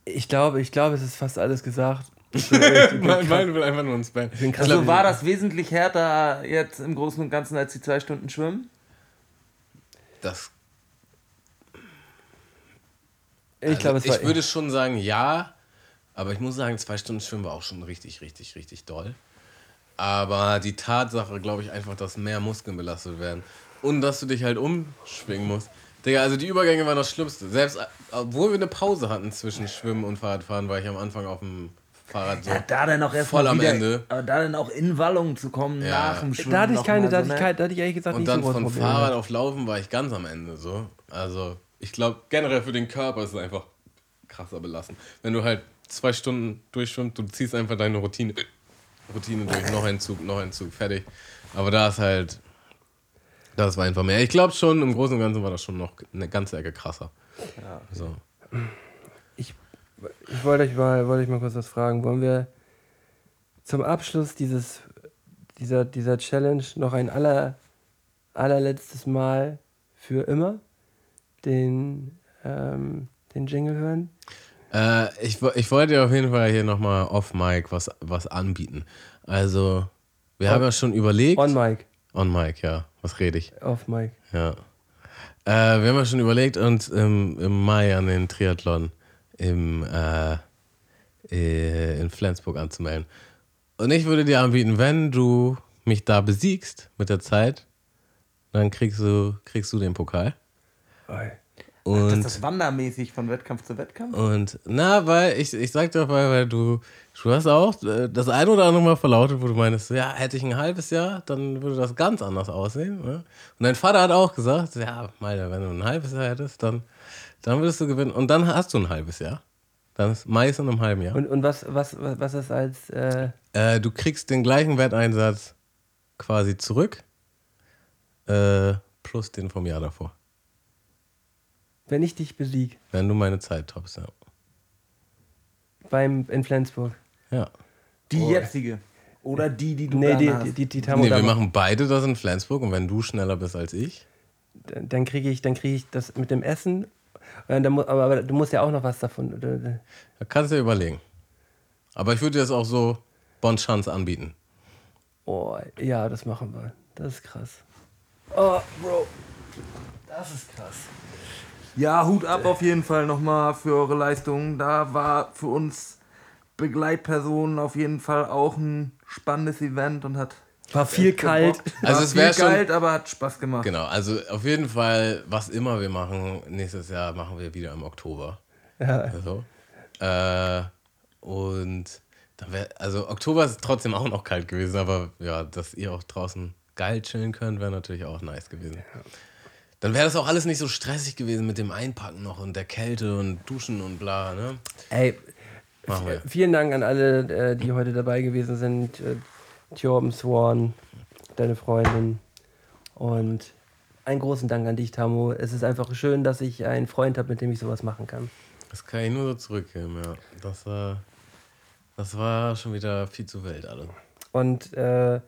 B: ich glaube, ich glaube, es ist fast alles gesagt.
C: Mein, mein will einfach nur ins Bett.
D: also war das wesentlich härter jetzt im Großen und Ganzen als die zwei Stunden Schwimmen?
C: Das,
B: Ich glaube, es
C: also,
B: war.
C: ich würde schon sagen, ja. Aber ich muss sagen, zwei Stunden Schwimmen war auch schon richtig, richtig, richtig doll. Aber die Tatsache, glaube ich, einfach, dass mehr Muskeln belastet werden. Und dass du dich halt umschwingen musst. Digga, also die Übergänge waren das Schlimmste. Selbst äh, obwohl wir eine Pause hatten zwischen Schwimmen und Fahrradfahren, war ich am Anfang auf dem Fahrrad so.
D: Ja, da dann auch erst
C: voll am
D: wieder,
C: Ende.
D: Aber da dann auch in Wallung zu kommen
C: Ja.
D: nach dem Schwimmen.
B: Da hatte ich
D: noch
B: keine,
D: mal
B: da hatte
D: so,
B: ich,
D: ne?
B: keine, da hatte ich ehrlich gesagt
C: Und
B: nicht so
C: dann von. Fahrrad auf Laufen war ich ganz am Ende so. Also, ich glaube, generell für den Körper ist es einfach krasser belassen. Wenn du halt zwei Stunden durchschwimmst, du ziehst einfach deine Routine, Routine durch, noch ein Zug, noch ein Zug, fertig. Aber da ist halt, das war einfach mehr. Ich glaube schon, im Großen und Ganzen war das schon noch eine ganze Ecke krasser. So.
B: Ich wollte euch, mal, wollte euch mal kurz was fragen. Wollen wir zum Abschluss dieses, dieser, dieser Challenge noch ein aller, allerletztes Mal für immer den, ähm, den Jingle hören?
C: Äh, ich, ich wollte dir auf jeden Fall hier nochmal off Mic was, was anbieten. Also, wir haben ja schon überlegt.
B: On Mic,
C: On Mic, ja. Was rede ich?
B: off Mic.
C: Ja. Äh, wir haben ja schon überlegt, uns im, im Mai an den Triathlon im, äh, äh, in Flensburg anzumelden. Und ich würde dir anbieten, wenn du mich da besiegst mit der Zeit, dann kriegst du, kriegst du den Pokal.
B: Oi.
D: Das
C: Und,
D: ist das wandermäßig von Wettkampf zu Wettkampf?
C: und na, weil ich, ich sag dir, weil, weil du, du hast auch äh, das ein oder andere Mal verlautet, wo du meinst, ja, hätte ich ein halbes Jahr, dann würde das ganz anders aussehen. Ne? Und dein Vater hat auch gesagt, ja, Malte, wenn du ein halbes Jahr hättest, dann, dann würdest du gewinnen. Und dann hast du ein halbes Jahr. Dann ist meist in einem halben Jahr.
B: Und, und was, was, was was ist als, äh,
C: Äh, du kriegst den gleichen Wetteinsatz quasi zurück, äh, plus den vom Jahr davor.
B: Wenn ich dich besieg
C: Wenn du meine Zeit toppst, ja.
B: beim, in Flensburg?
C: ja.
D: Die jetzige. Oder die, die du
B: Nee,
D: dann
B: die,
D: hast.
B: die, die, die
C: Nee, wir machen beide das in Flensburg und wenn du schneller bist als ich,
B: Dann- Dann kriege ich, dann kriege ich das mit dem Essen. Äh, aber, aber du musst ja auch noch was davon.
C: da kannst du dir überlegen. Aber ich würde dir das auch so Bon Chance anbieten.
B: Oh, ja, das machen wir. Das ist krass. Oh, Bro. Das ist krass.
D: Ja, Hut ab auf jeden Fall nochmal für eure Leistungen. Da war für uns Begleitpersonen auf jeden Fall auch ein spannendes Event und hat
B: War viel kalt.
D: War
C: Also es
D: viel
C: wär schon-
D: kalt, aber hat Spaß gemacht.
C: Genau, also auf jeden Fall, was immer wir machen, nächstes Jahr machen wir wieder im Oktober.
B: Ja.
C: Also, äh, und dann wär, also Oktober ist trotzdem auch noch kalt gewesen, aber ja, dass ihr auch draußen geil chillen könnt, wäre natürlich auch nice gewesen. Dann wäre das auch alles nicht so stressig gewesen mit dem Einpacken noch und der Kälte und Duschen und bla, ne?
B: Ey,
C: Machen wir.
B: vielen Dank an alle, äh, die heute dabei gewesen sind. Äh, Thorben Swan, deine Freundin. Und einen großen Dank an dich, Tamo. Es ist einfach schön, dass ich einen Freund habe, mit dem ich sowas machen kann.
C: Das kann ich nur so zurückgeben, ja. Das war, das war schon wieder viel zu wild, alle.
B: Und äh,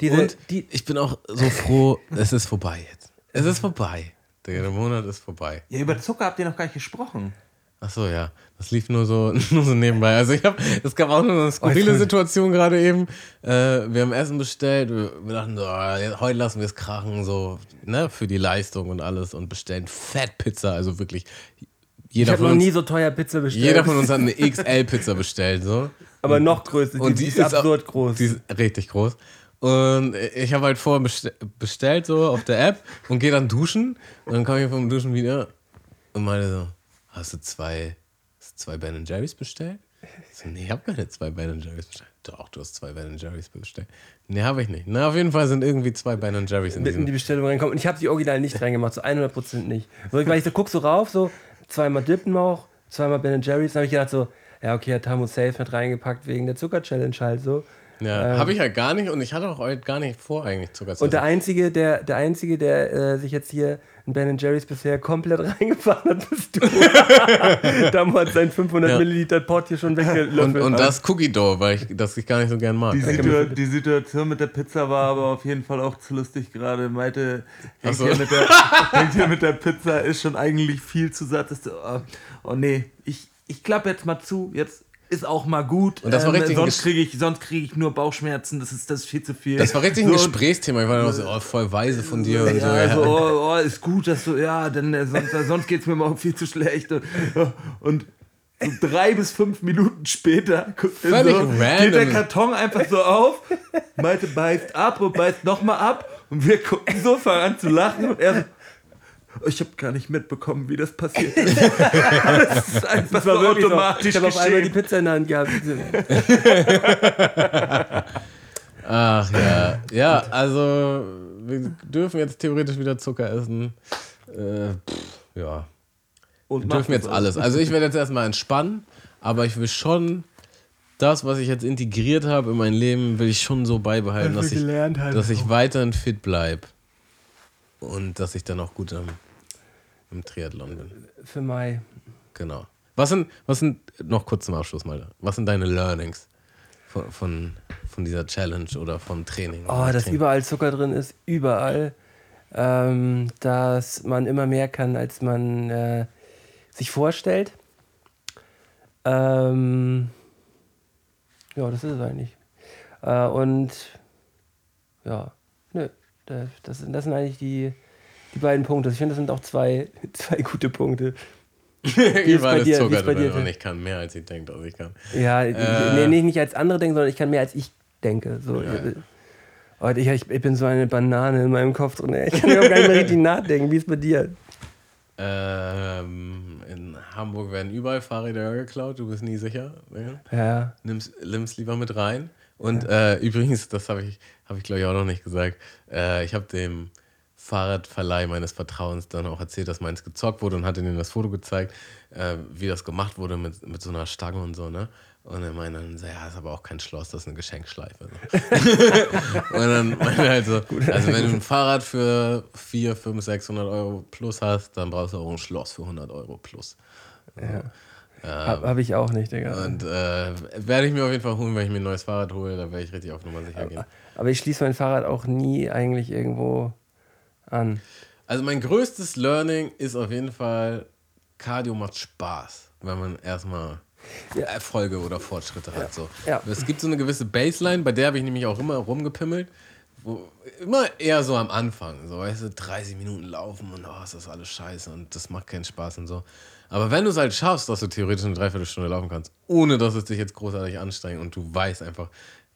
B: diese,
C: Und
B: die,
C: ich bin auch so froh, es ist vorbei jetzt. Es ist vorbei. Der, Monat ist vorbei.
D: Ja, über Zucker habt ihr noch gar nicht gesprochen.
C: Ach so, ja. Das lief nur so, nur so nebenbei. Also ich habe, es gab auch nur eine skurrile
B: Oh, ich-
C: Situation gerade eben. Äh, wir haben Essen bestellt. Wir, wir dachten so, ah, heute lassen wir es krachen, so, ne, für die Leistung und alles und bestellen Fettpizza. Also wirklich,
B: ich
C: jeder
B: habe
C: von,
B: noch
C: uns,
B: nie so teuer Pizza bestellt.
C: jeder von uns hat eine XL-Pizza bestellt, so.
B: aber noch größer.
C: Und die, ist
B: absurd
C: auch,
B: groß.
C: Die ist richtig groß. Und ich habe halt vorher bestell- bestellt, so auf der App und gehe dann duschen. Und dann komme ich vom Duschen wieder und meine so: Hast du zwei, hast du zwei Ben Jerry's bestellt? Ich so, nee, ich habe keine zwei Ben Jerry's bestellt. Doch, du hast zwei Ben Jerry's bestellt. Nee, habe ich nicht. Na, auf jeden Fall sind irgendwie zwei Ben Jerry's in
B: in die. Bestellung reinkommen. Und ich habe sie original nicht reingemacht, so 100% nicht. So, weil ich so guck so rauf, so zweimal Dippen auch, zweimal Ben Jerry's. Dann habe ich gedacht so, ja okay, hat Tamu safe mit reingepackt wegen der Zucker-Challenge halt so.
C: Ja, habe ich halt gar nicht und ich hatte auch heute gar nicht vor, eigentlich Zucker zu
B: Und der. Einzige, der, der Einzige, der äh, sich jetzt hier in Ben Jerry's bisher komplett reingefahren hat, bist du. Damals sein 500
C: Ja.
B: Milliliter Pot hier schon weggelöffelt.
C: Und, und das Cookie Dough, weil ich das ich gar nicht so gern mag.
D: Die, Situa die Situation mit der Pizza war aber auf jeden Fall auch zu lustig gerade. Meinte, hängt,
C: so.
D: hier mit der, hängt hier mit der Pizza, ist schon eigentlich viel zu satt. Ist oh, oh nee, ich, ich klappe jetzt mal zu, jetzt ist auch mal gut. Ähm,
C: Und das war richtig ein
D: sonst kriege ich, sonst krieg ich nur Bauchschmerzen, das ist, das ist viel zu viel.
C: Das war richtig ein
D: So, und-
C: Gesprächsthema. Ich war dann auch so, oh, voll weise von dir und so.
D: ja,
C: Ja.
D: also, oh, oh, ist gut, dass du, ja, denn äh, sonst, äh, sonst geht es mir morgen viel zu schlecht. Und, und So drei bis fünf Minuten später er
C: Völlig
D: so,
C: random.
D: geht der Karton einfach so auf, Malte beißt ab und beißt nochmal ab und wir gucken so, fangen an zu lachen und er so, "Oh, ich habe gar nicht mitbekommen, wie das passiert ist. das ist einfach so
B: wirklich so.
D: automatisch
B: Ich habe auf einmal die. Pizza in der Hand gehabt.
C: Ach ja. Ja, also wir dürfen jetzt theoretisch wieder Zucker essen. Äh, pff, ja.
D: Und
C: Wir dürfen jetzt
D: es
C: alles. Also ich werde jetzt erstmal entspannen, aber ich will schon das, was ich jetzt integriert habe in mein Leben, will ich schon so beibehalten, dass ich,
B: halt
C: dass ich weiterhin fit bleibe. Und dass ich dann auch gut am, im Triathlon bin.
B: Für Mai.
C: Genau. Was sind, was sind, noch kurz zum Abschluss mal, was sind deine Learnings von, von, von dieser Challenge oder vom Training?
B: Oh, dass überall Zucker drin ist, überall. Ähm, dass man immer mehr kann, als man äh, sich vorstellt. Ähm, ja, das ist es eigentlich. Äh, und ja, nö, da- das, das sind eigentlich die, die beiden Punkte. Ich finde, das sind auch zwei, zwei gute Punkte.
C: Überall
B: bei
C: ist
B: dir? Wie
C: Zucker
B: bei dir?
C: und ich kann mehr, als ich denke, dass ich kann.
B: Ja,
C: Äh.
B: nee, nicht, nicht als andere denken, sondern ich kann mehr als ich denke. So,
C: Ja.
B: äh, Heute, ich, ich bin so eine Banane in meinem Kopf drin. Ich kann überhaupt gar nicht mehr richtig nachdenken. Wie ist bei dir?
C: Ähm, in Hamburg werden überall Fahrräder geklaut, du bist nie sicher. Ne?
B: Ja,
C: Nimm's, nimm's lieber mit rein. Und äh, übrigens, das habe ich, hab ich glaube ich auch noch nicht gesagt, äh, ich habe dem Fahrradverleih meines Vertrauens dann auch erzählt, dass meins gezockt wurde und hatte ihnen das Foto gezeigt, äh, wie das gemacht wurde mit, mit so einer Stange und so, ne? Und er meinte dann, so, ja, ist aber auch kein Schloss, das ist eine Geschenkschleife. und dann meinte er halt so, also wenn du ein Fahrrad für 4, 5, 600 Euro plus hast, dann brauchst du auch ein Schloss für 100 Euro plus.
B: habe hab ich auch nicht, Digga.
C: Und äh, werde ich mir auf jeden Fall holen, wenn ich mir ein neues Fahrrad hole, da werde ich richtig auf Nummer sicher gehen.
B: Aber ich schließe mein Fahrrad auch nie eigentlich irgendwo an.
C: Also mein größtes Learning ist auf jeden Fall, Cardio macht Spaß, wenn man erstmal Erfolge oder Fortschritte hat. So.
B: Ja.
C: Es gibt so eine gewisse Baseline, bei der habe ich nämlich auch immer rumgepimmelt. Wo, immer eher so am Anfang, so weißt du, 30 Minuten laufen und oh, ist das alles scheiße und das macht keinen Spaß und so. Aber wenn du es halt schaffst, dass du theoretisch eine Dreiviertelstunde laufen kannst, ohne dass es dich jetzt großartig anstrengt und du weißt einfach,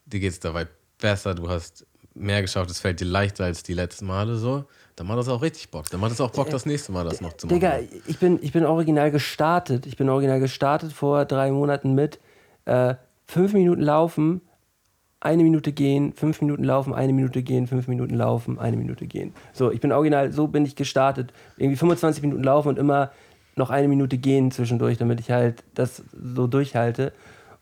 C: dir geht es dabei besser, du hast mehr geschafft, es fällt dir leichter als die letzten Male so, dann macht das auch richtig Bock. Dann macht es auch Bock, das nächste Mal das noch zu machen.
B: Digga, ich bin, ich bin original gestartet. Ich bin original gestartet vor drei Monaten mit äh, fünf Minuten laufen, eine Minute gehen, fünf Minuten laufen, eine Minute gehen, fünf Minuten laufen, eine Minute gehen. So, ich bin original, so bin ich gestartet. Irgendwie 25 Minuten laufen und immer noch eine Minute gehen zwischendurch, damit ich halt das so durchhalte.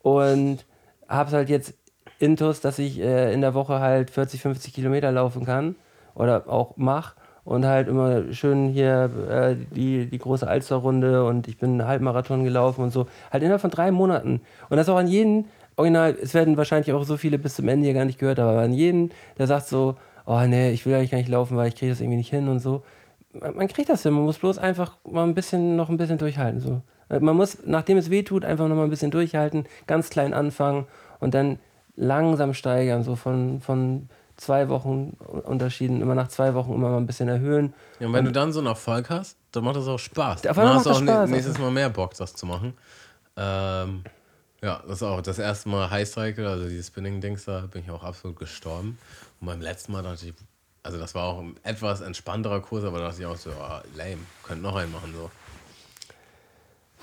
B: Und hab's halt jetzt intus, dass ich äh, in der Woche halt 40, 50 Kilometer laufen kann oder auch mach und halt immer schön hier äh, die, die große Alsterrunde und ich bin einen Halbmarathon gelaufen und so. Halt innerhalb von drei Monaten. Und das auch an jeden, original, es werden wahrscheinlich auch so viele bis zum Ende hier gar nicht gehört, aber an jeden, der sagt so, oh nee, ich will eigentlich gar nicht laufen, weil ich kriege das irgendwie nicht hin und so. Man, kriegt das hin, man muss bloß einfach mal ein bisschen, noch ein bisschen durchhalten. So. Äh, Man muss, nachdem es weh tut, einfach noch mal ein bisschen durchhalten, ganz klein anfangen und dann langsam steigern, so von, von zwei Wochen Unterschieden, immer nach zwei Wochen immer mal ein bisschen erhöhen.
C: Ja, und wenn du dann so einen Erfolg hast, dann macht das auch Spaß.
B: Auf
C: Dann hast du auch
B: Spaß.
C: nä- nächstes Mal mehr Bock, das zu machen. Ähm, ja, das ist auch das erste Mal High Cycle, also dieses Spinning-Dings, da bin ich auch absolut gestorben. Und beim letzten Mal dachte ich, also das war auch ein etwas entspannterer Kurs, aber da dachte ich auch so, ah, lame, könnt noch einen machen so.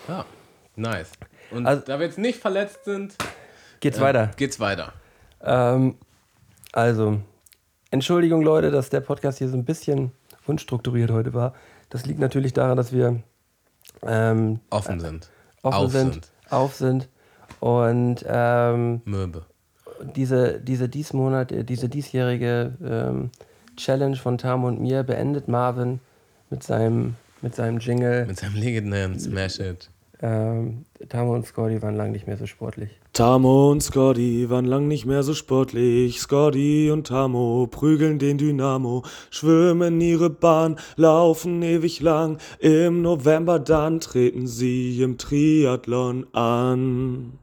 C: Ja, nice. Und
B: Also-
C: da wir jetzt nicht verletzt sind,
B: Geht's
C: äh,
B: weiter.
C: geht's weiter.
B: Ähm, also, Entschuldigung, Leute, dass der Podcast hier so ein bisschen unstrukturiert heute war. Das liegt natürlich daran, dass wir ähm,
C: Offen sind.
B: offen
C: Auf
B: sind,
C: sind.
B: auf sind und ähm,
C: Möbe.
B: diese, diese Diesmonat, äh, diese diesjährige ähm, Challenge von Tam und mir beendet Marvin mit seinem, mit seinem Jingle.
C: Mit seinem legendären Smash It.
B: Ähm, Tamo und Scotty waren lang nicht mehr so sportlich.
A: Tamo und Scotty waren lang nicht mehr so sportlich. Scotty und Tamo prügeln den Dynamo, schwimmen ihre Bahn, laufen ewig lang. Im November dann treten sie im Triathlon an.